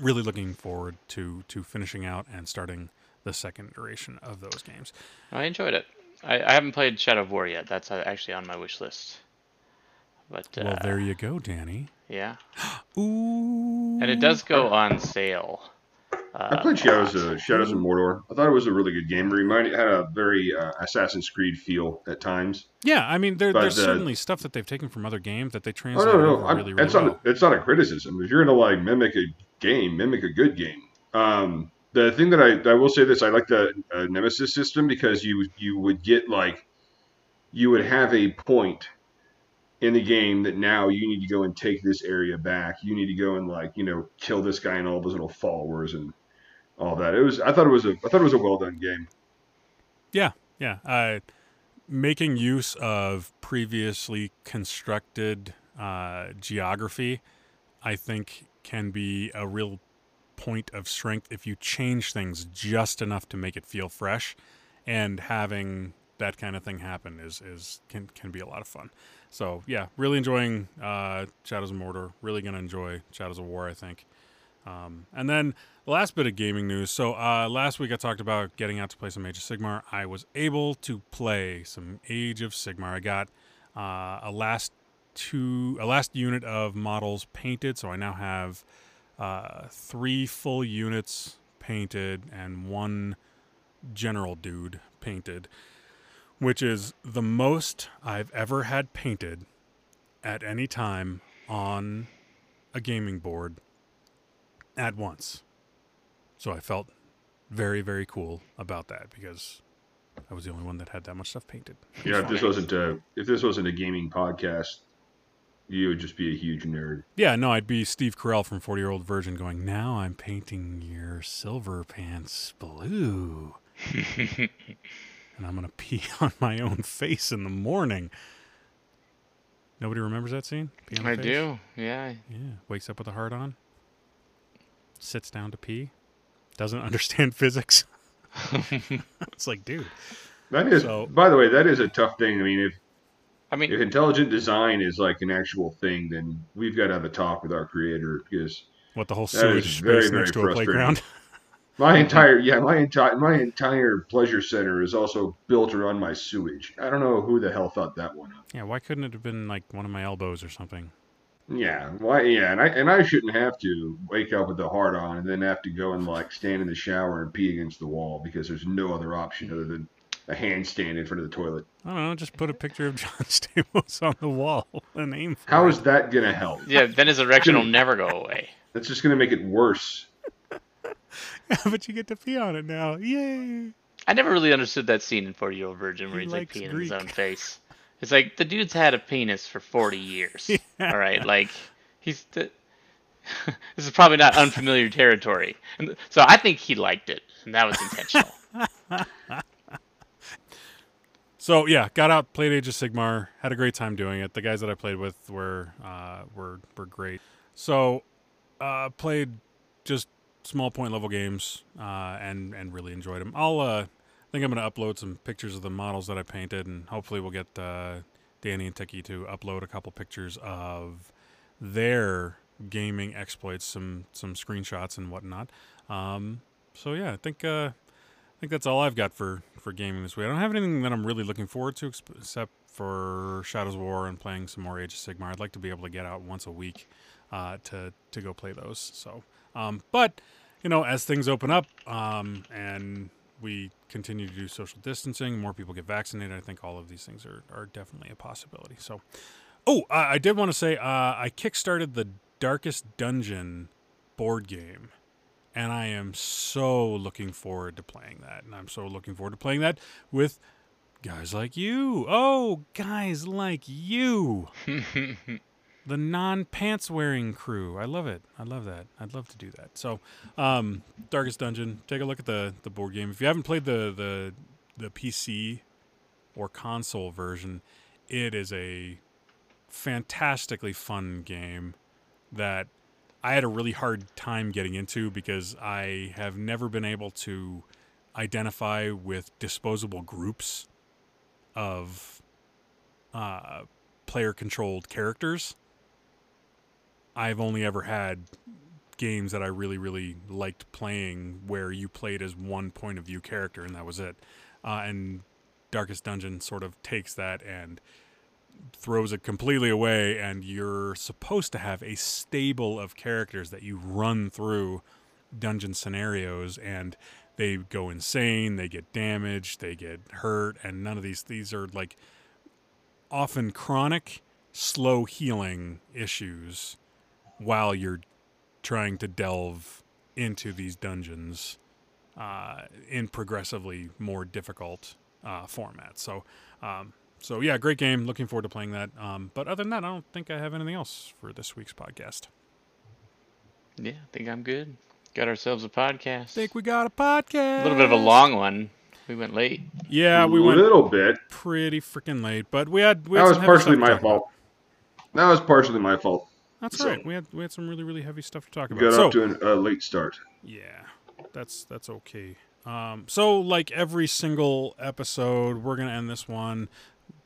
really looking forward to to finishing out and starting the second iteration of those games. I enjoyed it. I, I haven't played Shadow of War yet. That's uh, actually on my wish list. But uh, Well, there you go, Danny. yeah, Ooh. and it does go on sale. Uh, I played Shadows of Shadows of Mordor. I thought it was a really good game. It reminded it had a very uh, Assassin's Creed feel at times. Yeah, I mean, there, But, there's uh, certainly stuff that they've taken from other games that they Oh translate no, no, really, really it's well. not. A, it's not a criticism. If you're gonna like mimic a game, mimic a good game. Um, the thing that I I will say this, I like the uh, Nemesis system because you you would get like you would have a point in the game that now you need to go and take this area back. You need to go and like you know kill this guy and all of his little followers and all that. It was I thought it was a I thought it was a well done game. Yeah, yeah. Uh, making use of previously constructed uh, geography, I think, can be a real point of strength if you change things just enough to make it feel fresh. And having that kind of thing happen is, is can can be a lot of fun. So yeah, really enjoying uh, Shadows of Mordor. Really gonna enjoy Shadows of War. I think. Um, and then the last bit of gaming news. So uh, last week I talked about getting out to play some Age of Sigmar. I was able to play some Age of Sigmar. I got uh, a last two, a last unit of models painted. So I now have uh, three full units painted and one general dude painted, which is the most I've ever had painted at any time on a gaming board at once. So I felt very, very cool about that because I was the only one that had that much stuff painted. Yeah, if this wasn't a if this wasn't a gaming podcast, you would just be a huge nerd. Yeah, no, I'd be Steve Carell from 40 Year Old Virgin going, Now I'm painting your silver pants blue. and I'm going to pee on my own face in the morning. Nobody remembers that scene? Pee on the I face? do. Yeah. Yeah. Wakes up with a heart on. Sits down to pee. Doesn't understand physics. it's like, dude. That is, So- by the way, that is a tough thing. I mean, if I mean, if intelligent design is like an actual thing, then we've got to have a talk with our creator because What the whole sewage very, space very next to a playground. my entire yeah my entire my entire pleasure center is also built around my sewage. I don't know who the hell thought that one up. yeah, why couldn't it have been like one of my elbows or something? Yeah, why? Yeah, and I and I shouldn't have to wake up with a heart on and then have to go and like stand in the shower and pee against the wall because there's no other option other than a handstand in front of the toilet. I don't know, just put a picture of John Stamos on the wall and aim for How it. is that gonna help? yeah, then his erection will never go away. That's just gonna make it worse. Yeah, but you get to pee on it now. Yay! I never really understood that scene in 40 Year Old Virgin where He he's like likes peeing in his own face. It's like the dude's had a penis for 40 years. All right, like he's the, this is probably not unfamiliar territory. And so I think he liked it, and that was intentional. So yeah, got out, played Age of Sigmar, had a great time doing it. The guys that I played with were uh, were were great. So uh, played just small point level games uh, and and really enjoyed them. I'll uh, I think I'm gonna upload some pictures of the models that I painted, and hopefully we'll get uh, Danny and Tiki to upload a couple pictures of their gaming exploits, some some screenshots and whatnot. Um, so yeah, I think uh, I think that's all I've got for for gaming this week. I don't have anything that I'm really looking forward to except for Shadows of War and playing some more Age of Sigmar. I'd like to be able to get out once a week uh, to to go play those. So, um, but you know, as things open up um, and we continue to do social distancing, more people get vaccinated. I think all of these things are are definitely a possibility. So, oh, I did want to say uh, I kickstarted the Darkest Dungeon board game and I am so looking forward to playing that. And I'm so looking forward to playing that with guys like you. Oh, guys like you. the non pants wearing crew. I love it. I love that. I'd love to do that. So, um, Darkest Dungeon. Take a look at the the board game. If you haven't played the the the PC or console version, it is a fantastically fun game that I had a really hard time getting into because I have never been able to identify with disposable groups of uh, player controlled characters. I've only ever had games that I really, really liked playing where you played as one point of view character and that was it. Uh, and Darkest Dungeon sort of takes that and throws it completely away and you're supposed to have a stable of characters that you run through dungeon scenarios and they go insane they get damaged they get hurt and none of these these are like often chronic slow healing issues while you're trying to delve into these dungeons uh, in progressively more difficult uh, formats. So um, so yeah, great game. Looking forward to playing that. Um, but other than that, I don't think I have anything else for this week's podcast. yeah, I think I'm good. Got ourselves a podcast. think we got a podcast. a little bit of a long one. We went late. Yeah, we went a went little bit. pretty freaking late, but we had we That was partially my talk about. fault. That was partially my fault. That's So- right. We had we had some really really heavy stuff to talk about. Got so up to an, a late start. yeah, that's that's okay. Um, so like every single episode, we're gonna end this one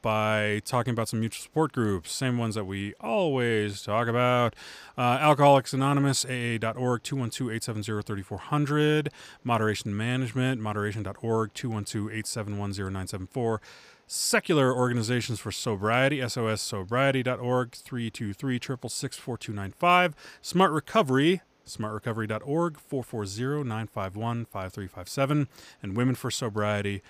by talking about some mutual support groups, same ones that we always talk about. Uh, Alcoholics Anonymous, AA.org, 212-870-3400. Moderation Management, moderation.org, 212-871-0974. Secular Organizations for Sobriety, SOSsobriety.org, 323-666-4295. Smart Recovery, smartrecovery.org, 440-951-5357. And Women for Sobriety,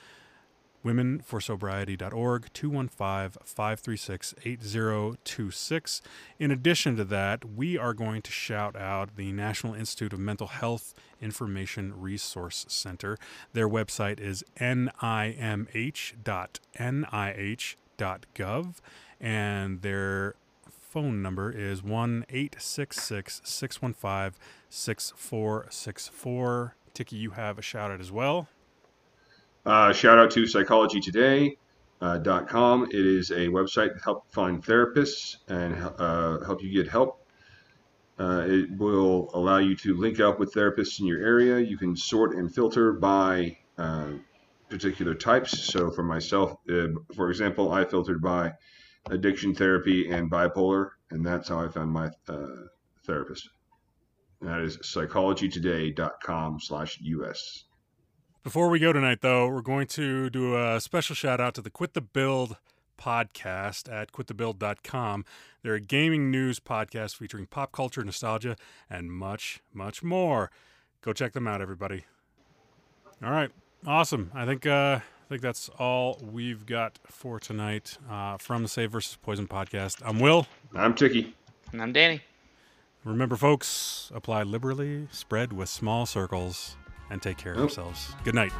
womenforsobriety.org 215-536-8026 in addition to that we are going to shout out the national institute of mental health information resource center. Their website is nimh.nih.gov and their phone number is 1-866-615-6464 tiki you have a shout out as well uh, shout out to psychologytoday.com. Uh, it is a website to help find therapists and uh, help you get help. Uh, it will allow you to link up with therapists in your area. You can sort and filter by uh, particular types. So, for myself, uh, for example, I filtered by addiction therapy and bipolar, and that's how I found my therapist. That is psychologytoday.com/us. Before we go tonight, though, we're going to do a special shout out to the Quit the Build podcast at quitthebuild.com. They're a gaming news podcast featuring pop culture, nostalgia, and much, much more. Go check them out, everybody. All right, awesome. I think uh, I think that's all we've got for tonight uh, from the Save versus Poison podcast. I'm Will. I'm Tiki. And I'm Danny. Remember, folks, apply liberally, spread with small circles and take care of themselves. yourselves. Good night.